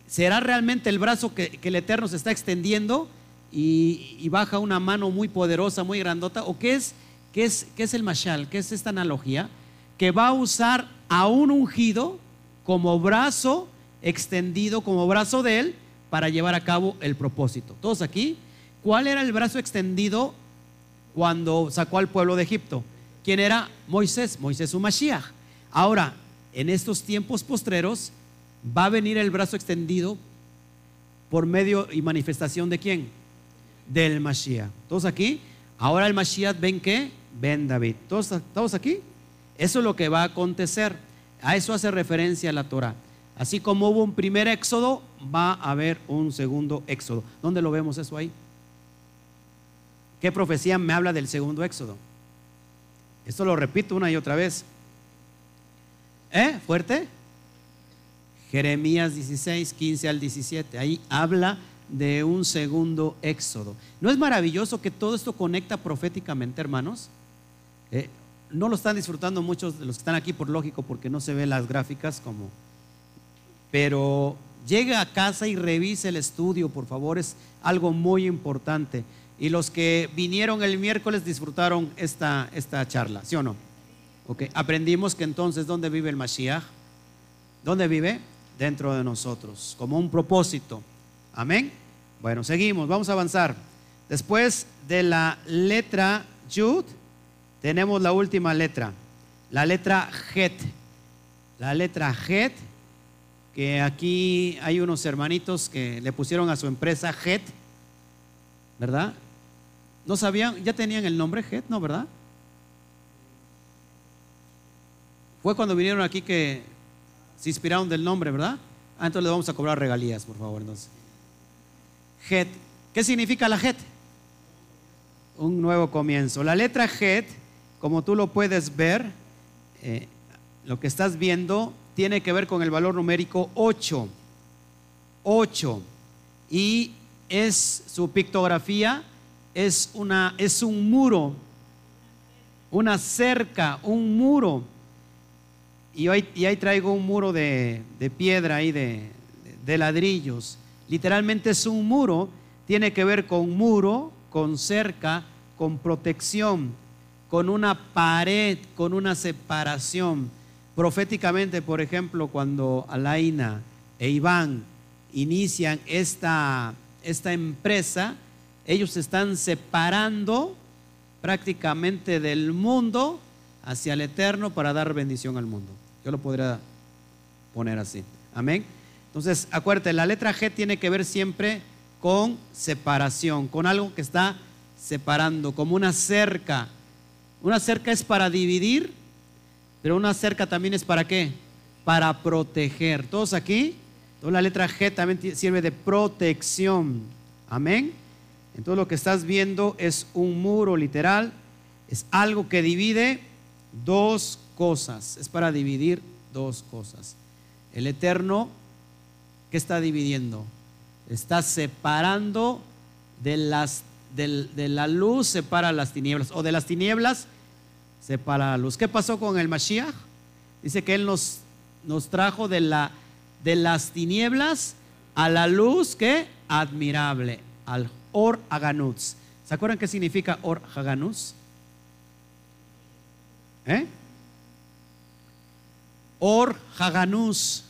¿Será realmente el brazo que, el Eterno se está extendiendo y, y, baja una mano muy poderosa, muy grandota? ¿O qué es ¿Qué es, es el mashal? ¿Qué es esta analogía? Que va a usar a un ungido como brazo extendido, como brazo de él, para llevar a cabo el propósito. Todos aquí, ¿cuál era el brazo extendido cuando sacó al pueblo de Egipto? ¿Quién era? Moisés, Moisés su Mashiach. Ahora, en estos tiempos postreros, va a venir el brazo extendido por medio y manifestación de quién? Del Mashiach. Todos aquí, ahora el Mashiach ven que ven David. ¿Todos, aquí? Eso es lo que va a acontecer. A eso hace referencia la Torah. Así como hubo un primer éxodo, va a haber un segundo éxodo. ¿Dónde lo vemos eso ahí? ¿Qué profecía me habla del segundo éxodo? Esto lo repito una y otra vez. ¿Eh? ¿Fuerte? Jeremías 16, 15 al 17. Ahí habla de un segundo éxodo. ¿No es maravilloso que todo esto conecta proféticamente, hermanos? Eh, no lo están disfrutando muchos de los que están aquí por lógico porque no se ven las gráficas como... Pero llega a casa y revise el estudio, por favor, es algo muy importante. Y los que vinieron el miércoles disfrutaron esta, esta charla, ¿sí o no? Okay. Aprendimos que entonces, ¿dónde vive el Mashiach? ¿Dónde vive? Dentro de nosotros, como un propósito. Amén. Bueno, seguimos, vamos a avanzar. Después de la letra Yud, tenemos la última letra, la letra Het. La letra Het, que aquí hay unos hermanitos que le pusieron a su empresa Het, ¿verdad? ¿No sabían? ¿Ya tenían el nombre Het? ¿No, verdad? Fue cuando vinieron aquí que se inspiraron del nombre, ¿verdad? Ah, entonces le vamos a cobrar regalías, por favor. Entonces. Het. ¿Qué significa la Het? Un nuevo comienzo. La letra Het, como tú lo puedes ver, eh, lo que estás viendo tiene que ver con el valor numérico 8. 8. Y es su pictografía, es, una, es un muro, una cerca, un muro. Y ahí, y ahí traigo un muro de, piedra y de, de ladrillos. Literalmente es un muro, tiene que ver con muro, con cerca, con protección, con una pared, con una separación. Proféticamente, por ejemplo, cuando Alaina e Iván inician esta, esta empresa, ellos se están separando prácticamente del mundo hacia el eterno para dar bendición al mundo. Yo lo podría poner así. Amén. Entonces, acuérdate, la letra G tiene que ver siempre con separación, con algo que está separando, como una cerca. Una cerca es para dividir, pero una cerca también es para qué? Para proteger. ¿Todos aquí? Entonces la letra G también sirve de protección. Amén. Entonces lo que estás viendo es un muro literal, es algo que divide dos cosas, es para dividir dos cosas. El Eterno, ¿qué está dividiendo? Está separando de, la luz, separa las tinieblas, o de las tinieblas, separa la luz. ¿Qué pasó con el Mashiach? Dice que Él nos, trajo de las tinieblas a la luz que admirable, al Or Haganutz. ¿Se acuerdan qué significa Or Haganutz? ¿Eh? Or Haganuz,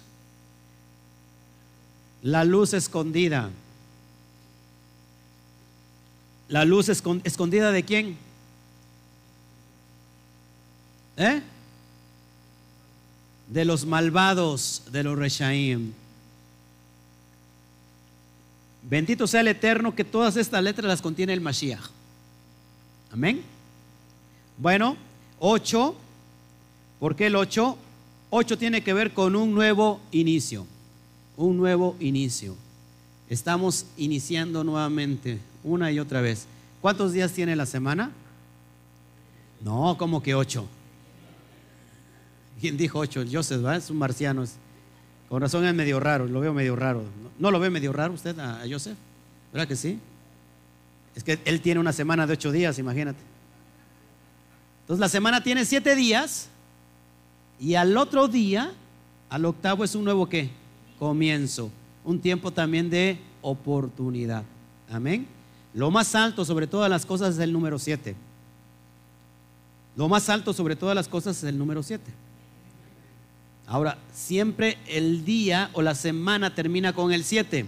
la luz escondida. ¿La luz escondida de quién? ¿Eh? de los malvados de los Reshaim. Bendito sea el Eterno que todas estas letras las contiene el Mashiach. Amén. Bueno, 8. ¿Por qué el 8? 8 tiene que ver con un nuevo inicio. Un nuevo inicio. Estamos iniciando nuevamente, una y otra vez. ¿Cuántos días tiene la semana? No, como que 8. ¿Quién dijo ocho? Joseph, ¿verdad? Es un marciano. Con razón es medio raro, lo veo medio raro. ¿No, lo ve medio raro usted a, Joseph? ¿Verdad que sí? Es que él tiene una semana de ocho días, imagínate. Entonces la semana tiene siete días y al otro día, al octavo es un nuevo qué? Comienzo. Un tiempo también de oportunidad. Amén. Lo más alto sobre todas las cosas es el número siete. Lo más alto sobre todas las cosas es el número siete. Ahora, siempre el día o la semana termina con el 7.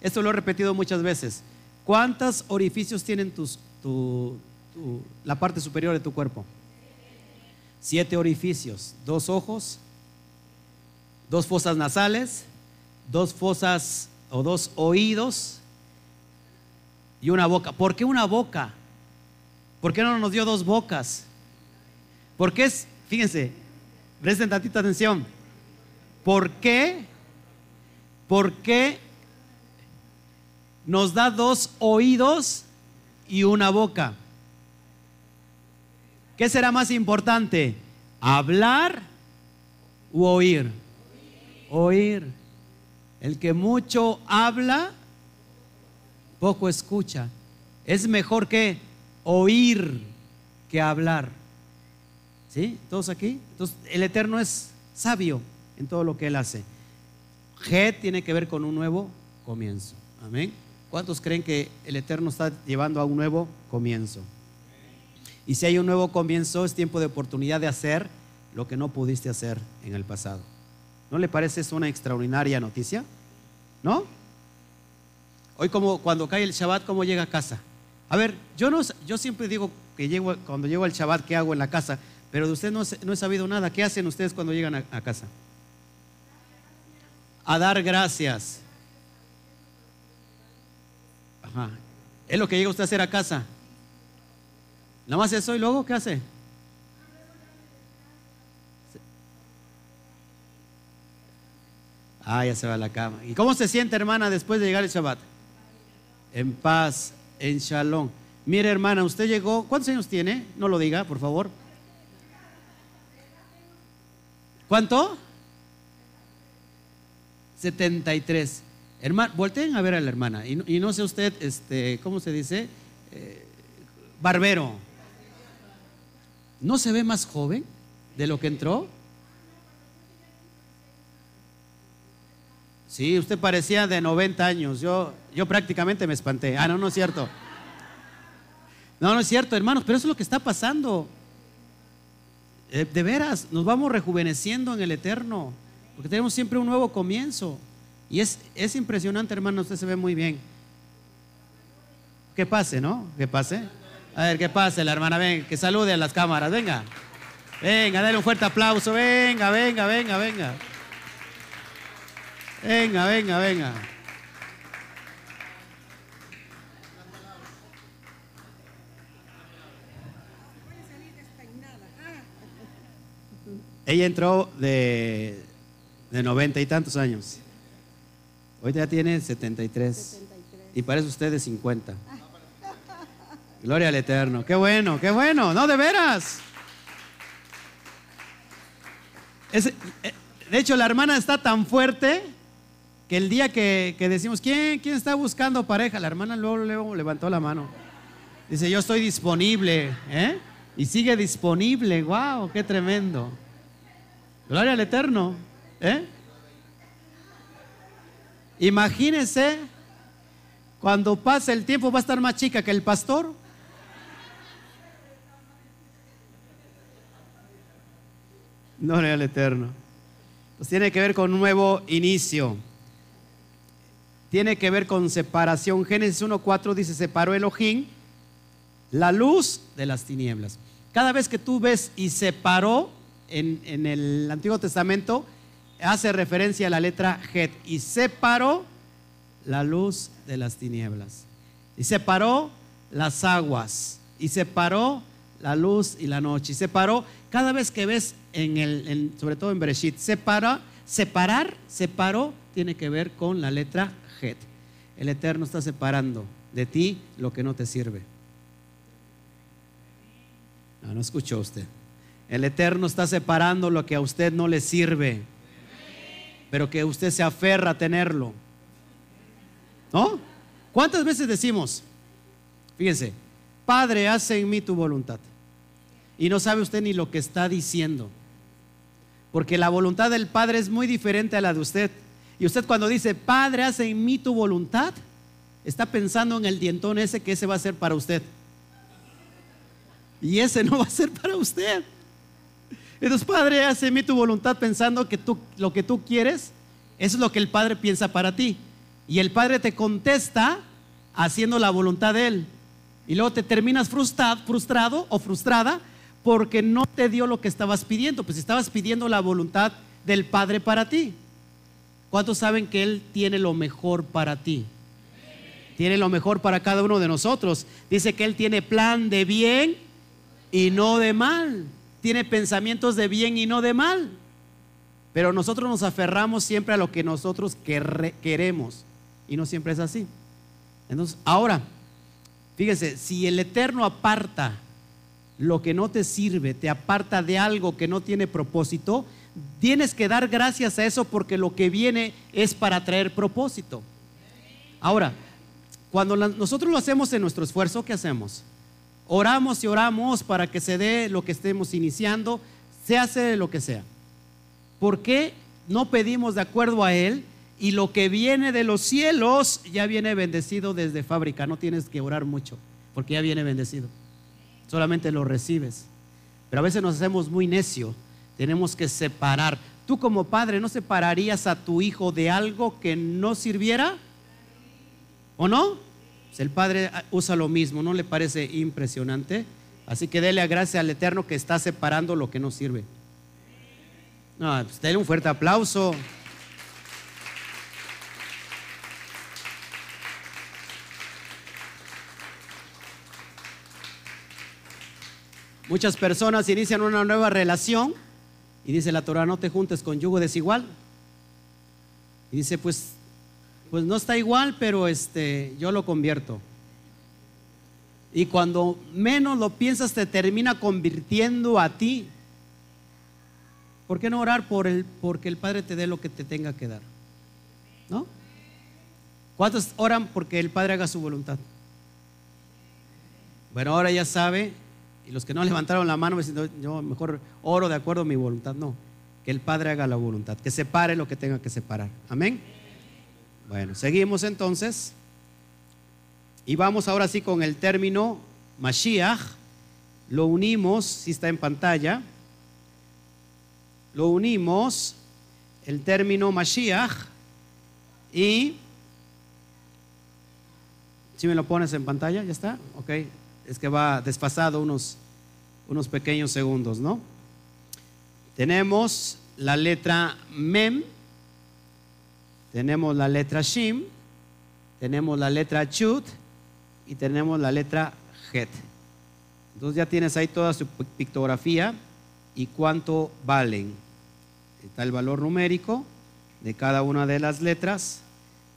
Esto lo he repetido muchas veces. ¿Cuántos orificios tienen la parte superior de tu cuerpo? Siete orificios. Dos ojos, dos fosas nasales, dos fosas o dos oídos y una boca. ¿Por qué una boca? ¿Por qué no nos dio dos bocas? Porque es, fíjense, presten tantita atención. ¿Por qué? ¿Por qué nos da dos oídos y una boca? ¿Qué será más importante? ¿Hablar u oír? Oír. El que mucho habla, poco escucha. Es mejor que oír que hablar. ¿Sí? ¿Todos aquí? Entonces, el Eterno es sabio en todo lo que Él hace. G tiene que ver con un nuevo comienzo. Amén. ¿Cuántos creen que el Eterno está llevando a un nuevo comienzo? Y si hay un nuevo comienzo, es tiempo de oportunidad de hacer lo que no pudiste hacer en el pasado. ¿No le parece eso una extraordinaria noticia? ¿No? Hoy como cuando cae el Shabbat, ¿cómo llega a casa? A ver, yo, no, yo siempre digo que cuando llego al Shabbat, ¿qué hago en la casa? Pero de usted no, no he sabido nada. ¿Qué hacen ustedes cuando llegan a casa? A dar gracias. Ajá. Es lo que llega usted a hacer a casa. Nada más eso y luego, ¿qué hace? Ah, ya se va a la cama. ¿Y cómo se siente, hermana, después de llegar el Shabbat? En paz, en shalom. Mire, hermana, usted llegó, ¿cuántos años tiene? No lo diga, por favor. ¿Cuánto? 73. Hermano, volteen a ver a la hermana. Y no, y no sé usted, este, ¿cómo se dice? Eh, barbero. ¿No se ve más joven de lo que entró? Sí, usted parecía de 90 años. Yo, yo prácticamente me espanté. Ah, no, no es cierto. No, no es cierto, hermanos, pero eso es lo que está pasando. Eh, de veras, nos vamos rejuveneciendo en el eterno, porque tenemos siempre un nuevo comienzo. Y es, es impresionante, hermano, usted se ve muy bien. Que pase, ¿no? Que pase. A ver, que pase la hermana, ven, que salude a las cámaras, venga. Venga, dale un fuerte aplauso, venga, venga, venga, venga. Venga, venga, venga. Ella entró de, de 90 y tantos años. Hoy ya tiene 73. 73. Y parece usted de 50. Gloria al Eterno. Qué bueno, qué bueno. No, de veras. Eh, de hecho, la hermana está tan fuerte que el día que, que decimos, ¿quién, ¿quién está buscando pareja? La hermana luego, luego levantó la mano. Dice, yo estoy disponible. ¿eh? Y sigue disponible. ¡Wow! ¡Qué tremendo! Gloria al Eterno. ¿Eh? Imagínense cuando pase el tiempo va a estar más chica que el pastor. Gloria al Eterno. Pues tiene que ver con un nuevo inicio. Tiene que ver con separación. Génesis 1.4 dice, separó Elohim la luz de las tinieblas. Cada vez que tú ves y separó en, en el Antiguo Testamento, hace referencia a la letra Het. Y separó la luz de las tinieblas. Y separó las aguas. Y separó la luz y la noche. Y separó, cada vez que ves en el, sobre todo en Bereshit, separa, separar, separó, tiene que ver con la letra Het. El Eterno está separando de ti lo que no te sirve. No, no escuchó usted. El Eterno está separando lo que a usted no le sirve, pero que usted se aferra a tenerlo. ¿No? ¿Cuántas veces decimos, fíjense, Padre, hace en mí tu voluntad? Y no sabe usted ni lo que está diciendo. Porque la voluntad del Padre es muy diferente a la de usted. Y usted cuando dice, Padre, hace en mí tu voluntad, está pensando en el dientón ese que ese va a ser para usted. Y ese no va a ser para usted. Entonces, Padre, hace en mí tu voluntad pensando que tú, lo que tú quieres, eso es lo que el Padre piensa para ti. Y el Padre te contesta haciendo la voluntad de Él. Y luego te terminas frustrado, frustrado o frustrada porque no te dio lo que estabas pidiendo. Pues estabas pidiendo la voluntad del Padre para ti. ¿Cuántos saben que Él tiene lo mejor para ti? Tiene lo mejor para cada uno de nosotros. Dice que Él tiene plan de bien y no de mal. Tiene pensamientos de bien y no de mal. Pero nosotros nos aferramos siempre a lo que nosotros queremos. Y no siempre es así. Entonces, ahora, fíjese, si el Eterno aparta lo que no te sirve, te aparta de algo que no tiene propósito, tienes que dar gracias a eso porque lo que viene es para traer propósito. Ahora, cuando nosotros lo hacemos en nuestro esfuerzo, ¿qué hacemos? Oramos y oramos para que se dé lo que estemos iniciando, se hace lo que sea. ¿Por qué no pedimos de acuerdo a Él y lo que viene de los cielos ya viene bendecido desde fábrica? No tienes que orar mucho porque ya viene bendecido. Solamente lo recibes. Pero a veces nos hacemos muy necio. Tenemos que separar. Tú como padre no separarías a tu hijo de algo que no sirviera. ¿O no? Pues el Padre usa lo mismo, ¿no le parece impresionante? Así que dele a gracia al Eterno que está separando lo que no sirve. No, pues un fuerte aplauso. Muchas personas inician una nueva relación y dice la Torah, no te juntes con yugo desigual. Y dice, pues, pues no está igual, pero este, yo lo convierto. Y cuando menos lo piensas, te termina convirtiendo a ti. ¿Por qué no orar por el, porque el Padre te dé lo que te tenga que dar? ¿No? ¿Cuántos oran porque el Padre haga su voluntad? Bueno, ahora ya sabe, y los que no levantaron la mano diciendo, yo mejor oro de acuerdo a mi voluntad, no, que el Padre haga la voluntad, que separe lo que tenga que separar. Amén. Bueno, seguimos entonces. Y vamos ahora sí con el término Mashiach. Lo unimos, si está en pantalla. Lo unimos, el término Mashiach. Y. Si me lo pones en pantalla, ya está. Ok, es que va desfasado unos, unos pequeños segundos, ¿no? Tenemos la letra Mem, tenemos la letra Shim, tenemos la letra Chut y tenemos la letra Het. Entonces ya tienes ahí toda su pictografía y cuánto valen. Está el valor numérico de cada una de las letras,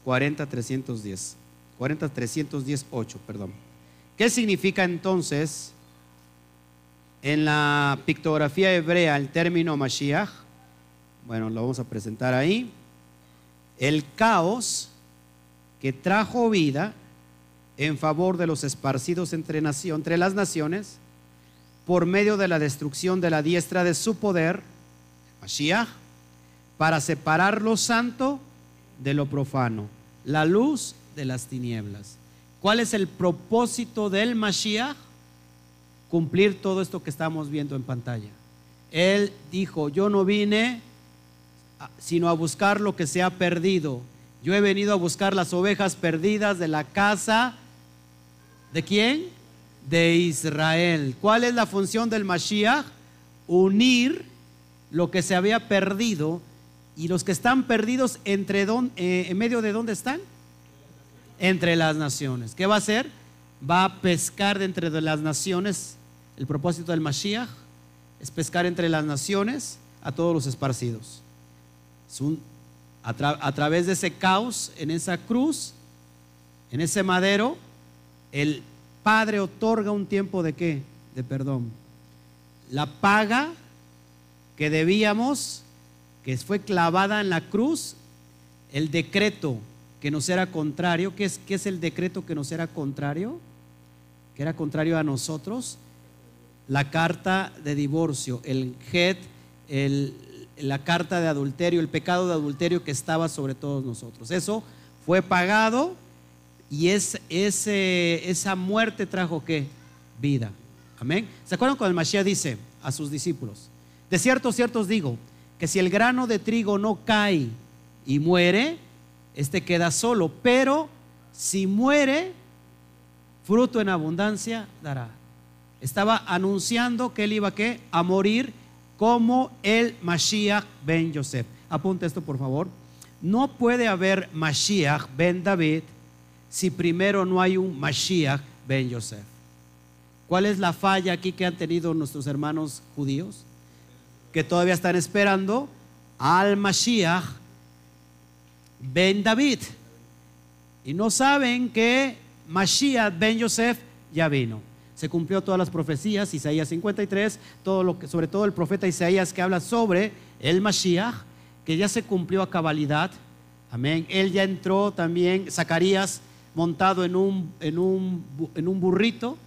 40310. 40318, perdón. ¿Qué significa entonces en la pictografía hebrea el término Mashiach? Bueno, lo vamos a presentar ahí. El caos que trajo vida en favor de los esparcidos entre, las naciones por medio de la destrucción de la diestra de su poder, Mashiach, para separar lo santo de lo profano, la luz de las tinieblas. ¿Cuál es el propósito del Mashiach? Cumplir todo esto que estamos viendo en pantalla. Él dijo, yo no vine sino a buscar lo que se ha perdido. Yo he venido a buscar las ovejas perdidas de la casa ¿De quién? De Israel. ¿Cuál es la función del Mashiach? Unir lo que se había perdido y los que están perdidos entre eh, en medio de dónde están? Entre las naciones. ¿Qué va a hacer? Va a pescar de entre las naciones. El propósito del Mashiach es pescar entre las naciones a todos los esparcidos. A, través de ese caos en esa cruz, en ese madero, el Padre otorga un tiempo de qué? De perdón. La paga que debíamos, que fue clavada en la cruz, el decreto que nos era contrario, ¿qué es, qué es el decreto que nos era contrario? Que era contrario a nosotros, la carta de divorcio, el het, la carta de adulterio, el pecado de adulterio que estaba sobre todos nosotros. Eso fue pagado y es, esa muerte trajo qué? Vida. Amén. ¿Se acuerdan cuando el Mashiach dice a sus discípulos? De cierto, cierto os digo, que si el grano de trigo no cae y muere, este queda solo, pero si muere, fruto en abundancia dará. Estaba anunciando que él iba ¿qué? a morir como el Mashiach ben Yosef. Apunta esto por favor. No puede haber Mashiach ben David si primero no hay un Mashiach ben Yosef? ¿Cuál es la falla aquí que han tenido nuestros hermanos judíos? Que todavía están esperando al Mashiach ben David. Y no saben que Mashiach ben Yosef ya vino. Se cumplió todas las profecías, Isaías 53, todo lo que, sobre todo el profeta Isaías que habla sobre el Mashiach, que ya se cumplió a cabalidad. Amén. Él ya entró también, Zacarías montado en un, en un, en un burrito,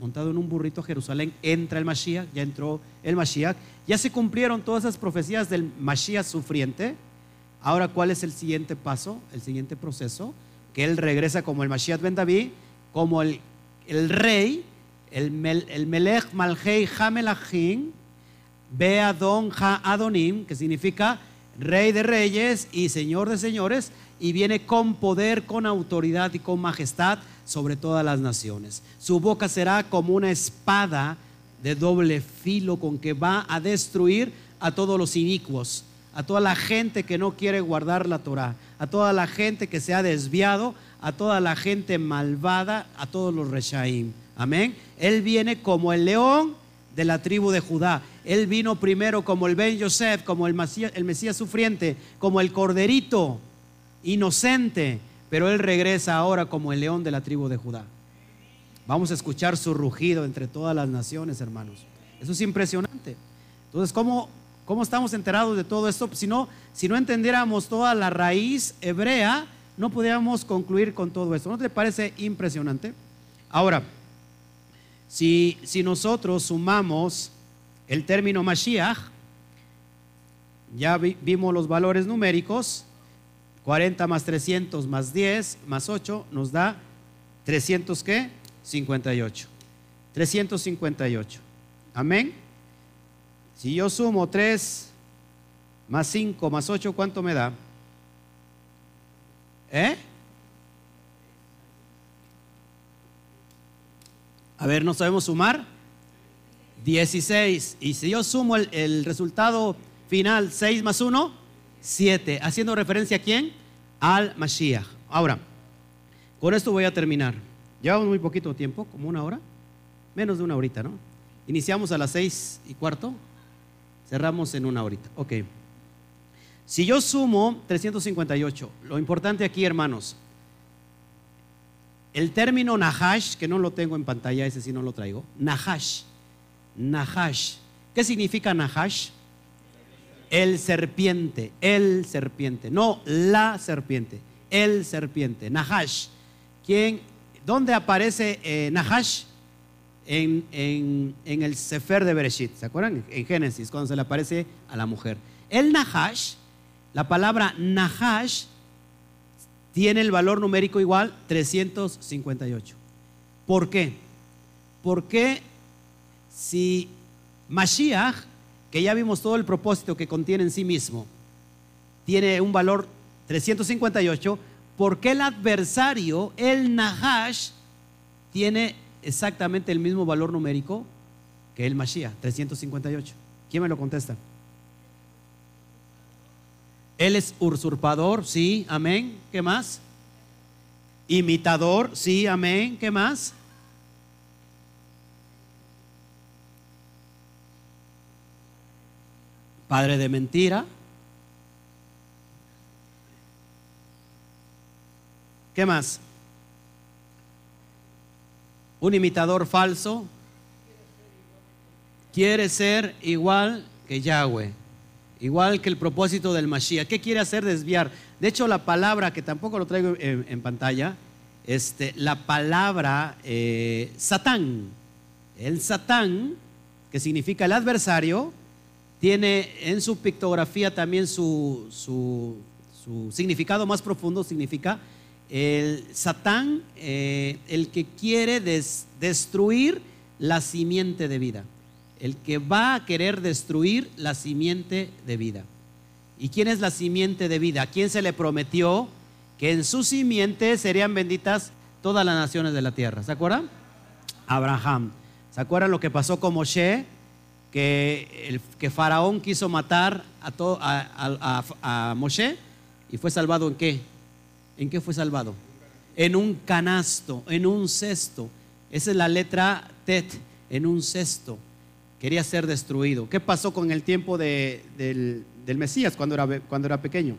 montado en un burrito a Jerusalén, entra el Mashiach, ya entró el Mashiach, ya se cumplieron todas esas profecías del Mashiach sufriente. Ahora, ¿cuál es el siguiente paso, el siguiente proceso? Que él regresa como el Mashiach ben David, como el, el rey, el, el Melech Malhei Hamelachim, Beadon Ha Adonim, que significa rey de reyes y señor de señores, y viene con poder, con autoridad y con majestad sobre todas las naciones. Su boca será como una espada de doble filo con que va a destruir a todos los inicuos, a toda la gente que no quiere guardar la Torah, a toda la gente que se ha desviado, a toda la gente malvada, a todos los reshaim. Amén. Él viene como el león de la tribu de Judá. Él vino primero como el Ben Yosef, como el Mesías, el Mesías sufriente, como el corderito inocente, pero él regresa ahora como el león de la tribu de Judá. Vamos a escuchar su rugido entre todas las naciones, hermanos. Eso es impresionante. Entonces, ¿cómo, cómo estamos enterados de todo esto? Si no, si no entendiéramos toda la raíz hebrea, no podríamos concluir con todo esto. ¿No te parece impresionante? Ahora, si, si nosotros sumamos el término Mashiach, ya vimos los valores numéricos, 40 más 300 más 10 más 8 nos da 300 qué? 58. 358. Amén. Si yo sumo 3 más 5 más 8, ¿cuánto me da? ¿Eh? A ver, ¿no sabemos sumar? 16. Y si yo sumo el, el resultado final, 6 más 1, 7. Haciendo referencia a quién? Al Mashiach. Ahora, con esto voy a terminar. Llevamos muy poquito tiempo, como una hora. Menos de una horita, ¿no? Iniciamos a las 6 y cuarto. Cerramos en una horita. Ok. Si yo sumo 358, lo importante aquí, hermanos, el término Nahash, que no lo tengo en pantalla, ese sí no lo traigo. Nahash. Nahash. ¿Qué significa Nahash? El serpiente, el serpiente, no la serpiente, el serpiente, Nahash. ¿Quién, ¿Dónde aparece eh, Nahash? En, en, el Sefer de Bereshit, ¿se acuerdan? En Génesis, cuando se le aparece a la mujer. El Nahash, la palabra Nahash, tiene el valor numérico igual 358. ¿Por qué? Porque si Mashiach que ya vimos todo el propósito que contiene en sí mismo, tiene un valor 358, porque el adversario, el Nahash, tiene exactamente el mismo valor numérico que el Mashiach, 358? ¿Quién me lo contesta? Él es usurpador, sí, amén. ¿Qué más? Imitador, sí, amén. ¿Qué más? padre de mentira. ¿Qué más? Un imitador falso quiere ser igual que Yahweh, igual que el propósito del Mashiach. ¿Qué quiere hacer? Desviar. De hecho, la palabra, que tampoco lo traigo en, pantalla, este, la palabra eh, Satán, el Satán, que significa el adversario, tiene en su pictografía también su, significado más profundo, significa el Satán, eh, el que quiere destruir la simiente de vida, el que va a querer destruir la simiente de vida. ¿Y quién es la simiente de vida? ¿A quién se le prometió que en su simiente serían benditas todas las naciones de la tierra? ¿Se acuerdan? Abraham. ¿Se acuerdan lo que pasó con Moshe? que, el, que Faraón quiso matar a, todo, a, Moshe y fue salvado en qué? ¿En qué fue salvado? En un canasto, en un cesto. Esa es la letra Tet, en un cesto. Quería ser destruido. ¿Qué pasó con el tiempo del, Mesías cuando era, cuando era pequeño?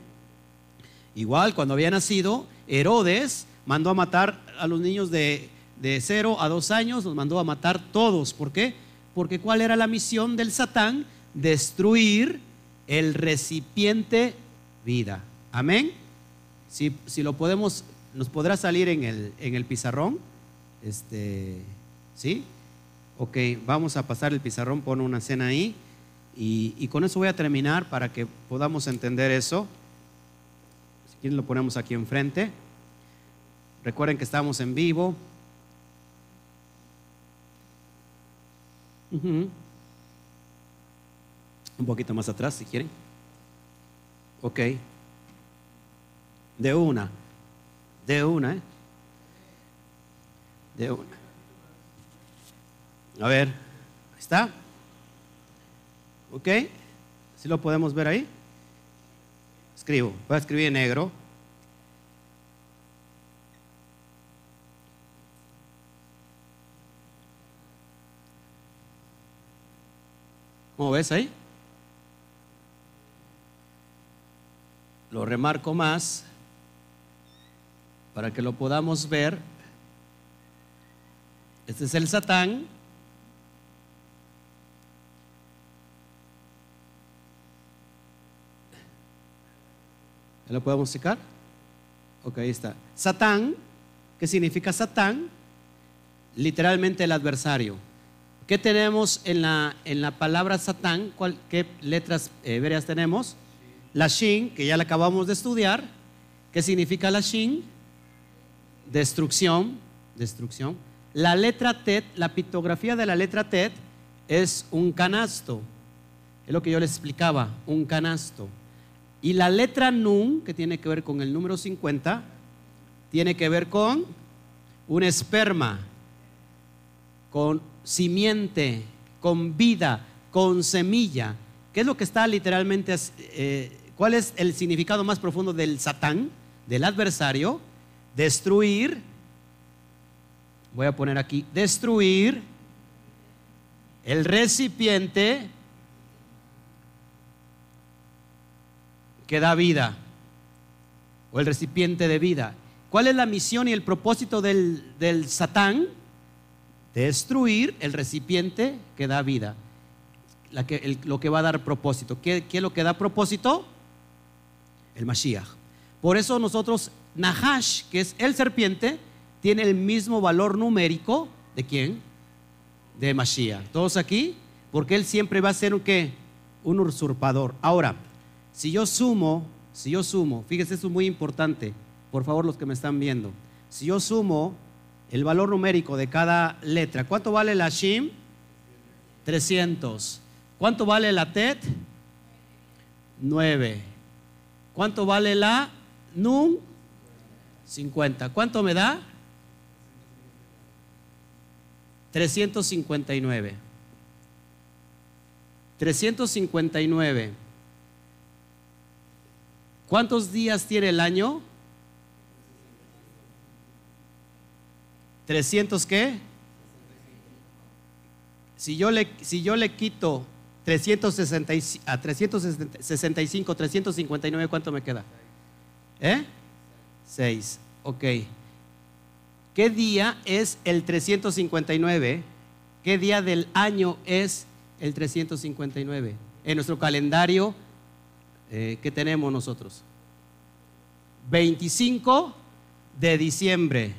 Igual, cuando había nacido, Herodes mandó a matar a los niños de, de 0 a 2 años, los mandó a matar todos. ¿Por qué? Porque ¿cuál era la misión del Satán? Destruir el recipiente vida. Amén. Si, si lo podemos, nos podrá salir en el, en el pizarrón. Este, ¿Sí? Ok, vamos a pasar el pizarrón, pon una escena ahí. Y, y, con eso voy a terminar para que podamos entender eso. Si quieren lo ponemos aquí enfrente. Recuerden que estamos en vivo. Un poquito más atrás, si quieren. Ok. De una. De una, ¿eh? De una. A ver, ahí está. ¿Ok? ¿Sí lo podemos ver ahí? Escribo. Voy a escribir en negro. ¿Cómo ves ahí? Lo remarco más para que lo podamos ver. Este es el Satán. ¿Lo podemos checar? Ok, ahí está. Satán, ¿qué significa Satán? Literalmente el adversario. ¿Qué tenemos en la, en la palabra Satán? ¿Qué letras hebreas tenemos? La Shin, que ya la acabamos de estudiar. ¿Qué significa la Shin? Destrucción, destrucción. La letra Tet, la pictografía de la letra Tet es un canasto. Es lo que yo les explicaba, un canasto. Y la letra Nun, que tiene que ver con el número 50, tiene que ver con un esperma, con simiente, con vida, con semilla. ¿Qué es lo que está literalmente, eh, cuál es el significado más profundo del Satán, del adversario? Destruir, voy a poner aquí, destruir el recipiente que da vida, o el recipiente de vida. ¿Cuál es la misión y el propósito del, Satán? Destruir el recipiente que da vida, lo que va a dar propósito. ¿Qué, ¿Qué es lo que da propósito? El Mashiach. Por eso nosotros, Nahash, que es el serpiente, tiene el mismo valor numérico de quién? De Mashiach. ¿Todos aquí? Porque él siempre va a ser un qué? Un usurpador. Ahora, si yo sumo, si yo sumo, fíjese, eso es muy importante, por favor los que me están viendo. Si yo sumo el valor numérico de cada letra, ¿cuánto vale la Shim? 300. ¿Cuánto vale la Tet? 9. ¿Cuánto vale la Nun? 50. ¿Cuánto me da? 359. 359. ¿Cuántos días tiene el año? 300 qué? Si yo le, si yo le quito 360, a 365, 359, ¿cuánto me queda? ¿Eh? 6. Ok. ¿Qué día es el 359? ¿Qué día del año es el 359? En nuestro calendario eh, ¿qué tenemos nosotros? 25 de diciembre.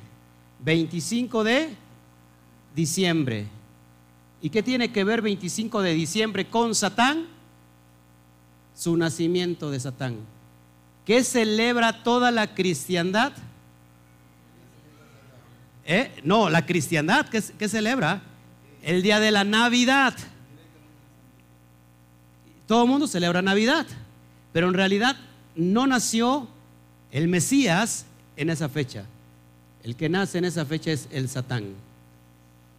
25 de diciembre. ¿Y qué tiene que ver 25 de diciembre con Satán? Su nacimiento de Satán. ¿Qué celebra toda la cristiandad? ¿Eh? No, la cristiandad, ¿qué, ¿qué celebra? El día de la Navidad. Todo el mundo celebra Navidad. Pero en realidad no nació el Mesías en esa fecha. El que nace en esa fecha es el Satán.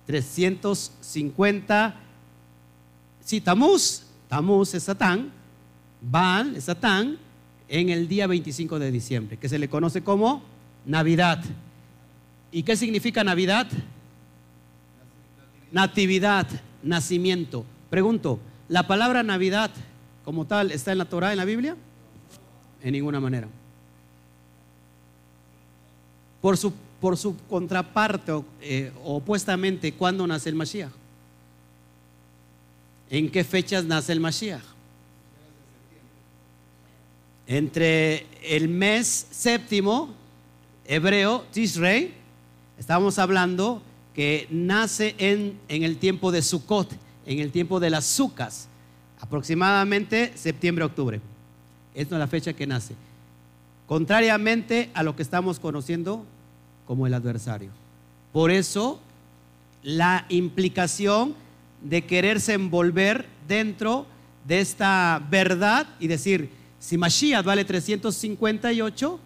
350. Sí, Tamuz. Es Satán. Baal es Satán en el día 25 de diciembre, que se le conoce como Navidad. ¿Y qué significa Navidad? Natividad, nacimiento. Pregunto, la palabra Navidad como tal está en la Torah, en la Biblia? En ninguna manera. Por su, por su contraparte, eh, opuestamente, ¿cuándo nace el Mashiach? ¿En qué fechas nace el Mashiach? Entre el mes séptimo, hebreo, Tishrei, estamos hablando que nace en, en el tiempo de Sukkot, en el tiempo de las Sucas aproximadamente septiembre-octubre. Esta es la fecha que nace. Contrariamente a lo que estamos conociendo como el adversario. Por eso, la implicación de quererse envolver dentro de esta verdad y decir, si Mashiach vale 358,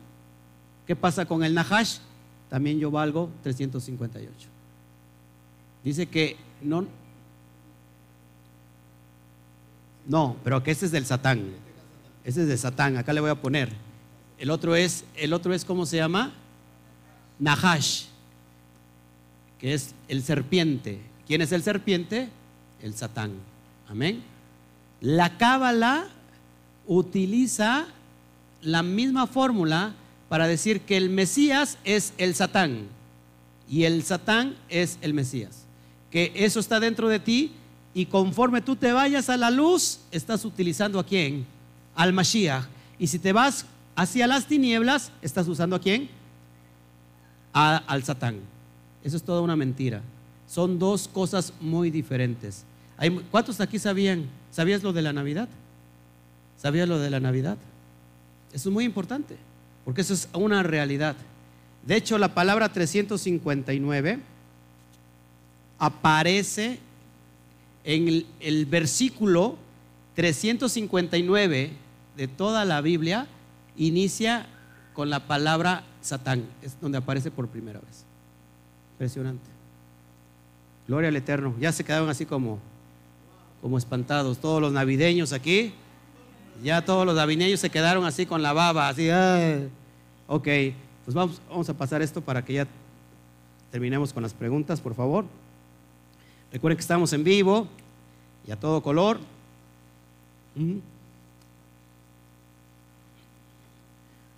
¿qué pasa con el Nahash? También yo valgo 358. Dice que no, no, pero que este es del Satán. Este es de Satán. Acá le voy a poner. El otro es, el otro es ¿cómo se llama? Nahash, que es el serpiente. ¿Quién es el serpiente? El Satán. Amén. La Cábala utiliza la misma fórmula para decir que el Mesías es el Satán y el Satán es el Mesías. Que eso está dentro de ti y conforme tú te vayas a la luz, estás utilizando a quién? Al Mashiach. Y si te vas hacia las tinieblas, estás usando a quién? al Satán. Eso es toda una mentira. Son dos cosas muy diferentes. ¿Cuántos aquí sabían? ¿Sabías lo de la Navidad? ¿Sabías lo de la Navidad? Eso es muy importante, porque eso es una realidad. De hecho, la palabra 359 aparece en el, versículo 359 de toda la Biblia, inicia con la palabra Satán, es donde aparece por primera vez. Impresionante. Gloria al Eterno. Ya se quedaron así como, como espantados. Todos los navideños aquí, ya todos los navideños se quedaron así con la baba, así. Ok, pues vamos, vamos a pasar esto para que ya terminemos con las preguntas, por favor. Recuerden que estamos en vivo y a todo color.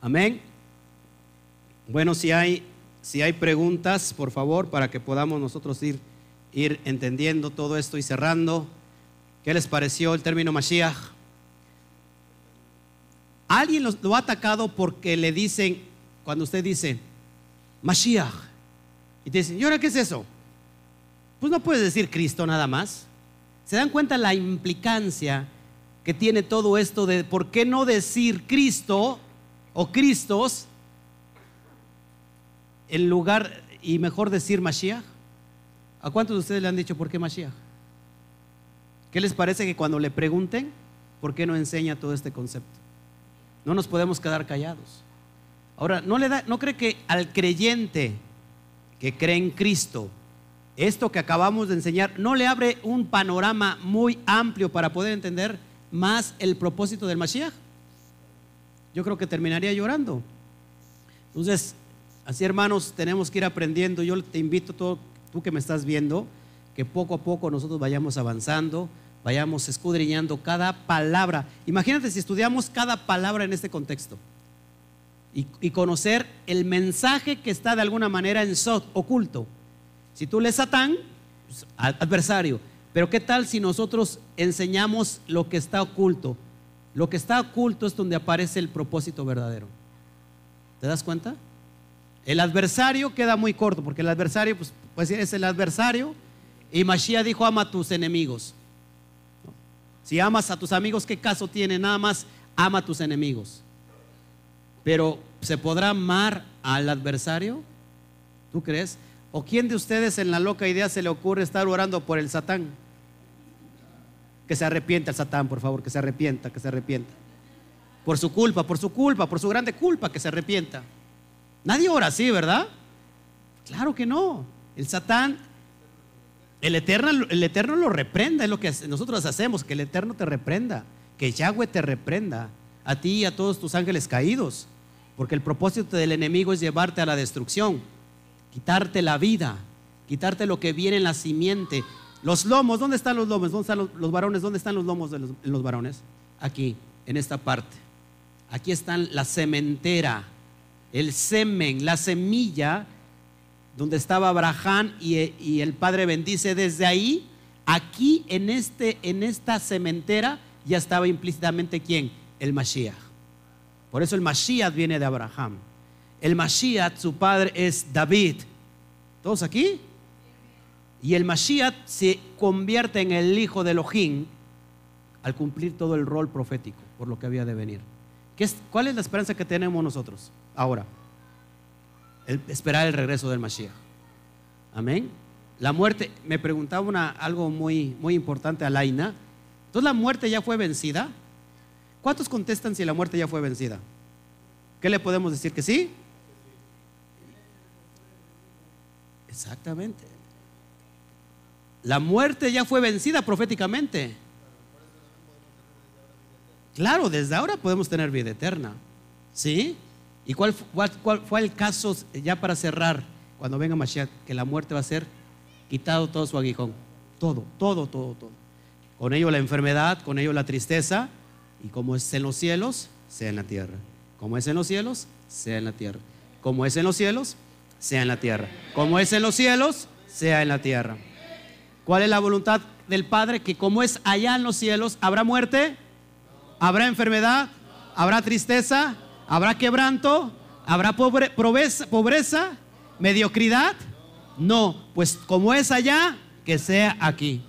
Amén. Bueno, si hay, si hay preguntas, por favor, para que podamos nosotros ir, ir entendiendo todo esto y cerrando. ¿Qué les pareció el término Mashiach? Alguien lo ha atacado porque le dicen, cuando usted dice Mashiach, y te dicen, ¿y ahora qué es eso? Pues no puedes decir Cristo nada más. ¿Se dan cuenta la implicancia que tiene todo esto de por qué no decir Cristo o Cristos en lugar y mejor decir Mashiach? ¿A cuántos de ustedes le han dicho por qué Mashiach? ¿Qué les parece que cuando le pregunten, por qué no enseña todo este concepto? No nos podemos quedar callados. Ahora, ¿no, le da, ¿no cree que al creyente que cree en Cristo, esto que acabamos de enseñar, no le abre un panorama muy amplio para poder entender más el propósito del Mashiach? Yo creo que terminaría llorando. Entonces, Así, hermanos, tenemos que ir aprendiendo. Yo te invito, todo, tú que me estás viendo, que poco a poco nosotros vayamos avanzando, vayamos escudriñando cada palabra. Imagínate si estudiamos cada palabra en este contexto y, conocer el mensaje que está de alguna manera en Sot, oculto. Si tú lees Satán, pues, adversario. Pero ¿qué tal si nosotros enseñamos lo que está oculto? Lo que está oculto es donde aparece el propósito verdadero. ¿Te das cuenta? El adversario queda muy corto, porque el adversario, pues, pues es el adversario. Y Mashiach dijo, ama a tus enemigos. Si amas a tus amigos, ¿qué caso tiene? Nada más ama a tus enemigos. Pero, ¿se podrá amar al adversario? ¿Tú crees? ¿O quién de ustedes en la loca idea se le ocurre estar orando por el Satán? Que se arrepienta el Satán, por favor, que se arrepienta, que se arrepienta. Por su culpa, por su culpa, por su grande culpa, que se arrepienta. Nadie ora así, ¿verdad? Claro que no. El Satán, el eterno, el eterno lo reprenda, es lo que nosotros hacemos, que el Eterno te reprenda, que Yahweh te reprenda, a ti y a todos tus ángeles caídos, porque el propósito del enemigo es llevarte a la destrucción, quitarte la vida, quitarte lo que viene en la simiente. Los lomos, ¿dónde están los lomos? ¿Dónde están los, varones? ¿Dónde están los lomos de los varones? Aquí, en esta parte. Aquí están la cementera el semen, la semilla, donde estaba Abraham y, el Padre bendice desde ahí, aquí en, este, en esta cementera ya estaba implícitamente quién? El Mashiach. Por eso el Mashiach viene de Abraham. El Mashiach, su padre es David. ¿Todos aquí? Y el Mashiach se convierte en el hijo de Elohim al cumplir todo el rol profético por lo que había de venir. ¿Cuál es la esperanza que tenemos nosotros ahora? esperar el regreso del Mashiach. Amén. La muerte, me preguntaba algo muy, muy importante a Laina. Entonces, ¿la muerte ya fue vencida? ¿Cuántos contestan si la muerte ya fue vencida? ¿Qué le podemos decir? ¿Que sí? Exactamente. La muerte ya fue vencida proféticamente. Claro, desde ahora podemos tener vida eterna. ¿Sí? ¿Y cuál, fue el caso, ya para cerrar, cuando venga Mashiach, que la muerte va a ser quitado todo su aguijón? Todo, todo, todo, todo. con ello la enfermedad, con ello la tristeza, y como es en los cielos, sea en la tierra. Como es en los cielos, sea en la tierra. Como es en los cielos, sea en la tierra. Como es en los cielos, sea en la tierra. ¿Cuál es la voluntad del Padre? Que como es allá en los cielos, ¿habrá muerte? ¿Habrá enfermedad? ¿Habrá tristeza? ¿Habrá quebranto? ¿Habrá pobreza, pobreza? ¿Mediocridad? No, pues como es allá, que sea aquí.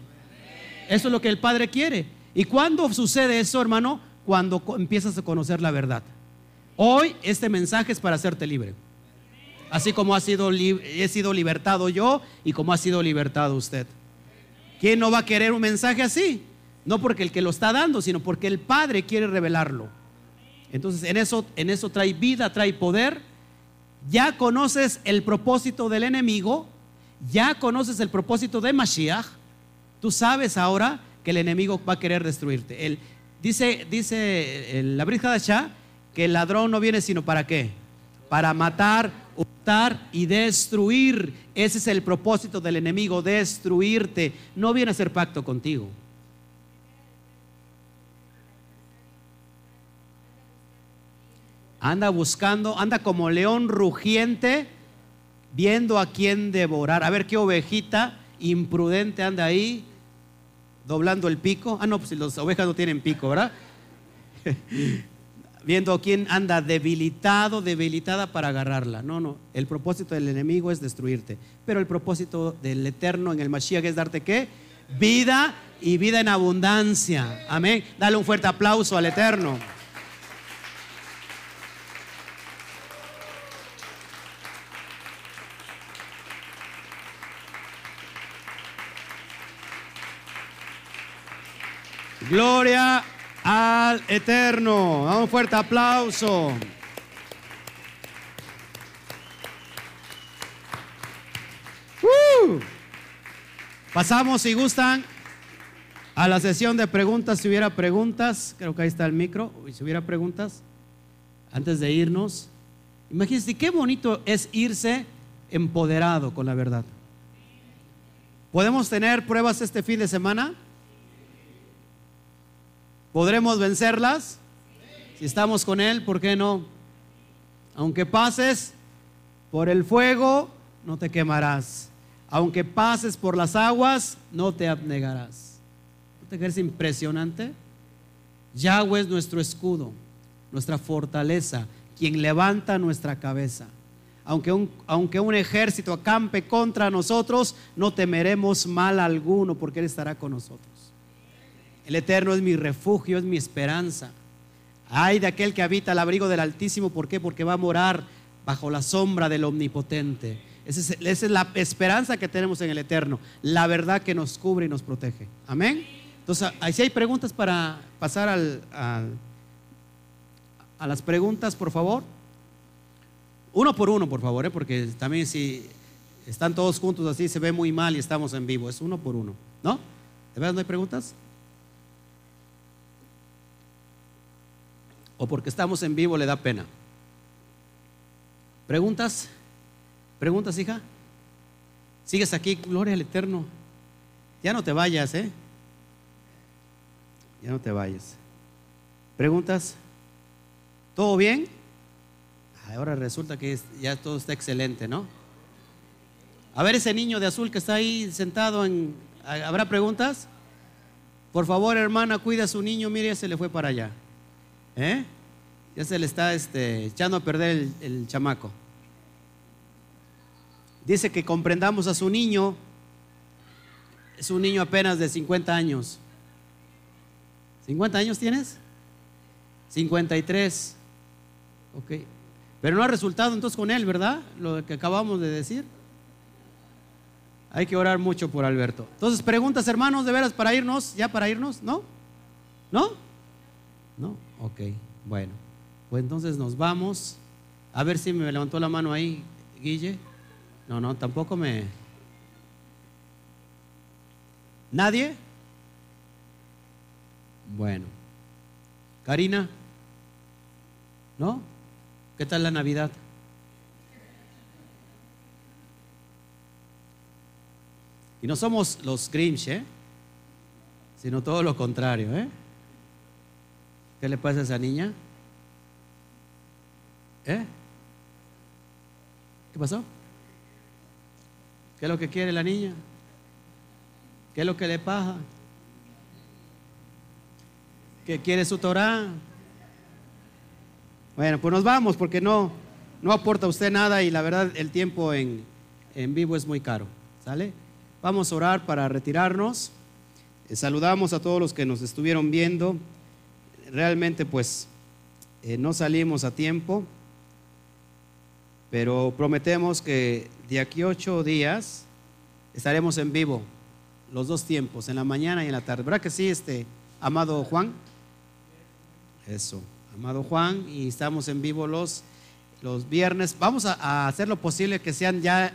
Eso es lo que el Padre quiere. ¿Y cuándo sucede eso, hermano? Cuando empiezas a conocer la verdad. Hoy este mensaje es para hacerte libre. Así como ha sido, he sido libertado yo y como ha sido libertado usted. ¿Quién no va a querer un mensaje así? No porque el que lo está dando, sino porque el Padre quiere revelarlo. Entonces, en eso, en eso trae vida, trae poder. Ya conoces el propósito del enemigo, ya conoces el propósito de Mashiach. Tú sabes ahora que el enemigo va a querer destruirte. dice dice el, la Shah que el ladrón no viene sino para qué? Para matar, hurtar y destruir. Ese es el propósito del enemigo, destruirte. No viene a hacer pacto contigo. Anda buscando, anda como león rugiente, viendo a quién devorar. A ver qué ovejita imprudente anda ahí, doblando el pico. Ah, no, pues las ovejas no tienen pico, ¿verdad? [laughs] viendo quién anda debilitado, debilitada para agarrarla. No, no, el propósito del enemigo es destruirte. Pero el propósito del eterno en el Mashiach es darte qué? Vida y vida en abundancia. Amén. Dale un fuerte aplauso al eterno. Gloria al Eterno. un fuerte aplauso. Pasamos, si gustan, a la sesión de preguntas. Si hubiera preguntas, creo que ahí está el micro. Si hubiera preguntas, antes de irnos, imagínense qué bonito es irse empoderado con la verdad. ¿Podemos tener pruebas este fin de semana? ¿Podremos vencerlas? Si estamos con Él, ¿por qué no? Aunque pases por el fuego, no te quemarás. Aunque pases por las aguas, no te abnegarás. ¿No te crees impresionante? Yahweh es nuestro escudo, nuestra fortaleza, quien levanta nuestra cabeza. Aunque un, aunque un ejército acampe contra nosotros, no temeremos mal alguno, porque Él estará con nosotros. El Eterno es mi refugio, es mi esperanza. Ay de aquel que habita al abrigo del Altísimo, ¿por qué? Porque va a morar bajo la sombra del Omnipotente. Esa es, la esperanza que tenemos en el Eterno, la verdad que nos cubre y nos protege. Amén. Entonces, si hay preguntas para pasar al, a las preguntas, por favor. Uno por uno, por favor, ¿eh? porque también si están todos juntos así se ve muy mal y estamos en vivo. Es uno por uno, ¿no? ¿De verdad no hay preguntas? O porque estamos en vivo le da pena. ¿Preguntas? ¿Preguntas, hija? ¿Sigues aquí? Gloria al Eterno. Ya no te vayas, ¿eh? Ya no te vayas. ¿Preguntas? ¿Todo bien? Ahora resulta que ya todo está excelente, ¿no? A ver ese niño de azul que está ahí sentado en... ¿Habrá preguntas? Por favor, hermana, cuida a su niño, mire, se le fue para allá. ¿Eh? Ya se le está este, echando a perder el, chamaco. Dice que comprendamos a su niño. Es un niño apenas de 50 años. ¿50 años tienes? 53. Ok. Pero no ha resultado entonces con él, ¿verdad? Lo que acabamos de decir. Hay que orar mucho por Alberto. Entonces, preguntas, hermanos, de veras, para irnos, ya para irnos, ¿no? ¿No? ¿No? Ok, bueno. Pues entonces nos vamos. A ver si me levantó la mano ahí, Guille. No, no, tampoco me... ¿Nadie? Bueno. Karina. ¿No? ¿Qué tal la Navidad? Y no somos los Grinch, ¿eh? sino todo lo contrario. ¿eh? ¿Qué le pasa a esa niña? ¿Eh? ¿Qué pasó? ¿Qué es lo que quiere la niña? ¿Qué es lo que le pasa? ¿Qué quiere su Torah? Bueno, pues nos vamos porque no, no aporta usted nada y la verdad el tiempo en, en vivo es muy caro. ¿Sale? Vamos a orar para retirarnos. Eh, saludamos a todos los que nos estuvieron viendo. Realmente pues eh, no salimos a tiempo, pero prometemos que de aquí ocho días estaremos en vivo los dos tiempos, en la mañana y en la tarde. ¿Verdad que sí, este amado Juan? Eso, amado Juan, y estamos en vivo los, los viernes. Vamos a, a hacer lo posible que sean ya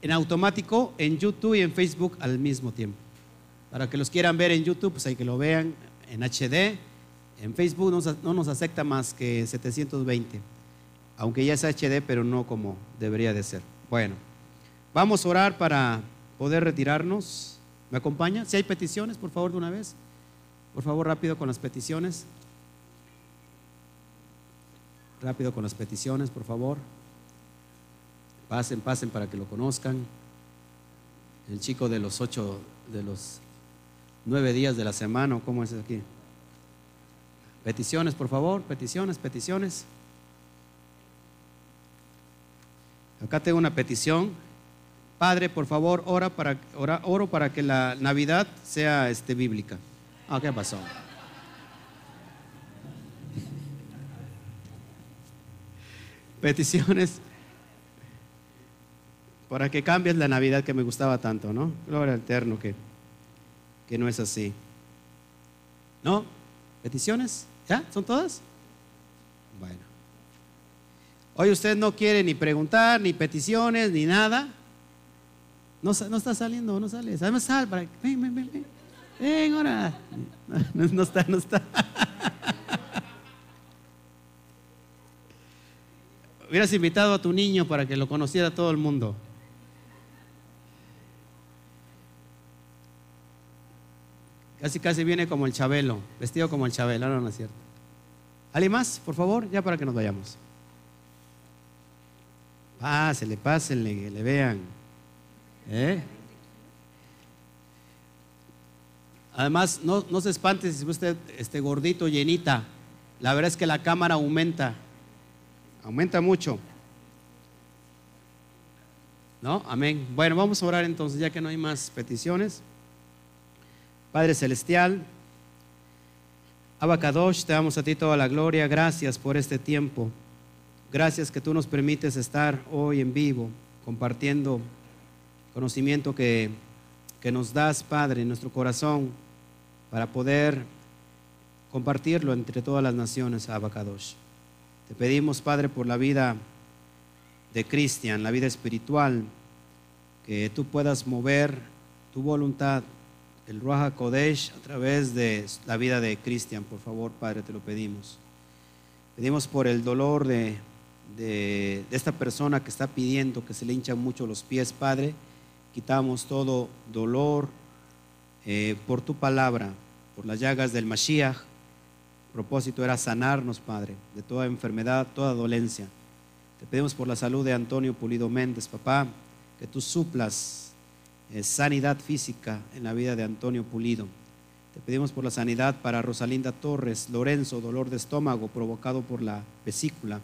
en automático en YouTube y en Facebook al mismo tiempo. Para que los quieran ver en YouTube, pues hay que lo vean en HD. En Facebook no, nos acepta más que 720, aunque ya es HD, pero no como debería de ser. Bueno, vamos a orar para poder retirarnos. ¿Me acompaña? Si hay peticiones, por favor, de una vez. Por favor, rápido con las peticiones. Rápido con las peticiones, por favor. Pasen, pasen para que lo conozcan. El chico de los ocho, de los nueve días de la semana, ¿cómo es aquí? Peticiones, por favor, peticiones, peticiones. Acá tengo una petición. Padre, por favor, ora para, ora, oro para que la Navidad sea este, bíblica. Ah, ¿qué pasó? [laughs] Peticiones para que cambies la Navidad que me gustaba tanto, ¿no? Gloria al Eterno que, que no es así. ¿No? ¿Peticiones? ¿Ya? ¿Son todas? Bueno. Hoy usted no quiere ni preguntar, ni peticiones, ni nada. No, no está saliendo, no sale. Además, sal para. Ven, ven, ven, ven. Ven, ahora. No, no está, no está. [laughs] Hubieras invitado a tu niño para que lo conociera todo el mundo. Casi casi viene como el Chabelo, vestido como el Chabelo, no, no es cierto. ¿Alguien más, por favor? Ya para que nos vayamos. Pásenle, pásenle, que le vean. ¿Eh? Además, no, no, se espante si usted este gordito, llenita. La verdad es que la cámara aumenta. Aumenta mucho. ¿No? Amén. Bueno, vamos a orar entonces, ya que no hay más peticiones. Padre Celestial, Abacadosh, te damos a ti toda la gloria. Gracias por este tiempo. Gracias que tú nos permites estar hoy en vivo, compartiendo conocimiento que, que nos das, Padre, en nuestro corazón, para poder compartirlo entre todas las naciones, Abacadosh. Te pedimos, Padre, por la vida de Cristian, la vida espiritual, que tú puedas mover tu voluntad el Ruach Kodesh a través de la vida de Cristian, por favor, Padre, te lo pedimos. Pedimos por el dolor de, de, esta persona que está pidiendo que se le hinchan mucho los pies, Padre. Quitamos todo dolor eh, por tu palabra, por las llagas del Mashiach. El propósito era sanarnos, Padre, de toda enfermedad, toda dolencia. Te pedimos por la salud de Antonio Pulido Méndez, papá, que tú suplas sanidad física en la vida de Antonio Pulido. Te pedimos por la sanidad para Rosalinda Torres, Lorenzo, dolor de estómago provocado por la vesícula.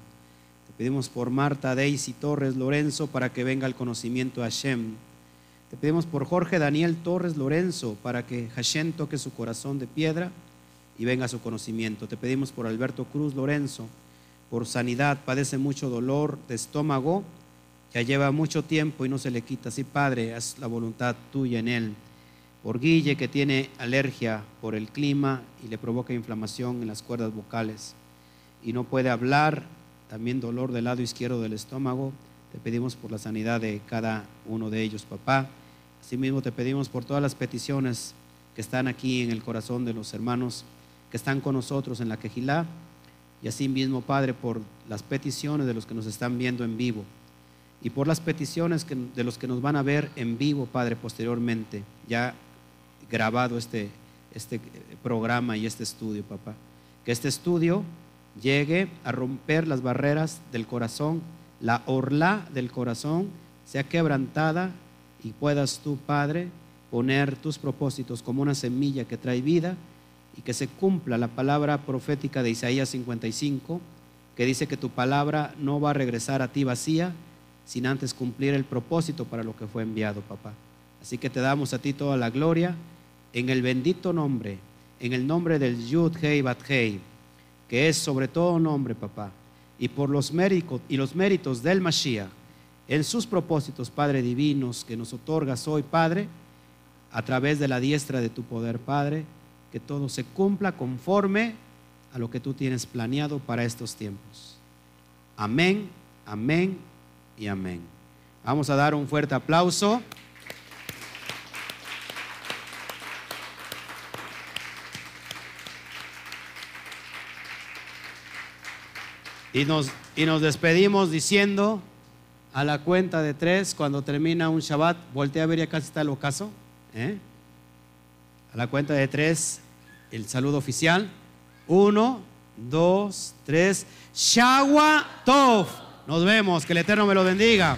Te pedimos por Marta Daisy Torres, Lorenzo, para que venga el conocimiento a Hashem. Te pedimos por Jorge Daniel Torres, Lorenzo, para que Hashem toque su corazón de piedra y venga su conocimiento. Te pedimos por Alberto Cruz, Lorenzo, por sanidad, padece mucho dolor de estómago ya lleva mucho tiempo y no se le quita. Sí, Padre, haz la voluntad tuya en él. Por Guille, que tiene alergia por el clima y le provoca inflamación en las cuerdas vocales y no puede hablar, también dolor del lado izquierdo del estómago. Te pedimos por la sanidad de cada uno de ellos, papá. Asimismo, te pedimos por todas las peticiones que están aquí en el corazón de los hermanos que están con nosotros en la quejilá. Y asimismo, Padre, por las peticiones de los que nos están viendo en vivo y por las peticiones de los que nos van a ver en vivo, Padre, posteriormente, ya grabado este este programa y este estudio, papá. Que este estudio llegue a romper las barreras del corazón, la orla del corazón sea quebrantada y puedas tú, Padre, poner tus propósitos como una semilla que trae vida y que se cumpla la palabra profética de Isaías 55, que dice que tu palabra no va a regresar a ti vacía, sin antes cumplir el propósito para lo que fue enviado, papá. Así que te damos a ti toda la gloria en el bendito nombre, en el nombre del Yud Hei Bat Hei, que es sobre todo nombre, papá, y por los méritos y los méritos del Mashiach, en sus propósitos, Padre divinos, que nos otorgas hoy, Padre, a través de la diestra de tu poder, Padre, que todo se cumpla conforme a lo que tú tienes planeado para estos tiempos. Amén, amén y amén. Vamos a dar un fuerte aplauso. Y nos, y nos despedimos diciendo a la cuenta de tres, cuando termina un Shabbat, voltea a ver y acá está el ocaso. ¿eh? A la cuenta de tres, el saludo oficial. Uno, dos, tres. Shawa Tov. Nos vemos. Que el Eterno me lo bendiga.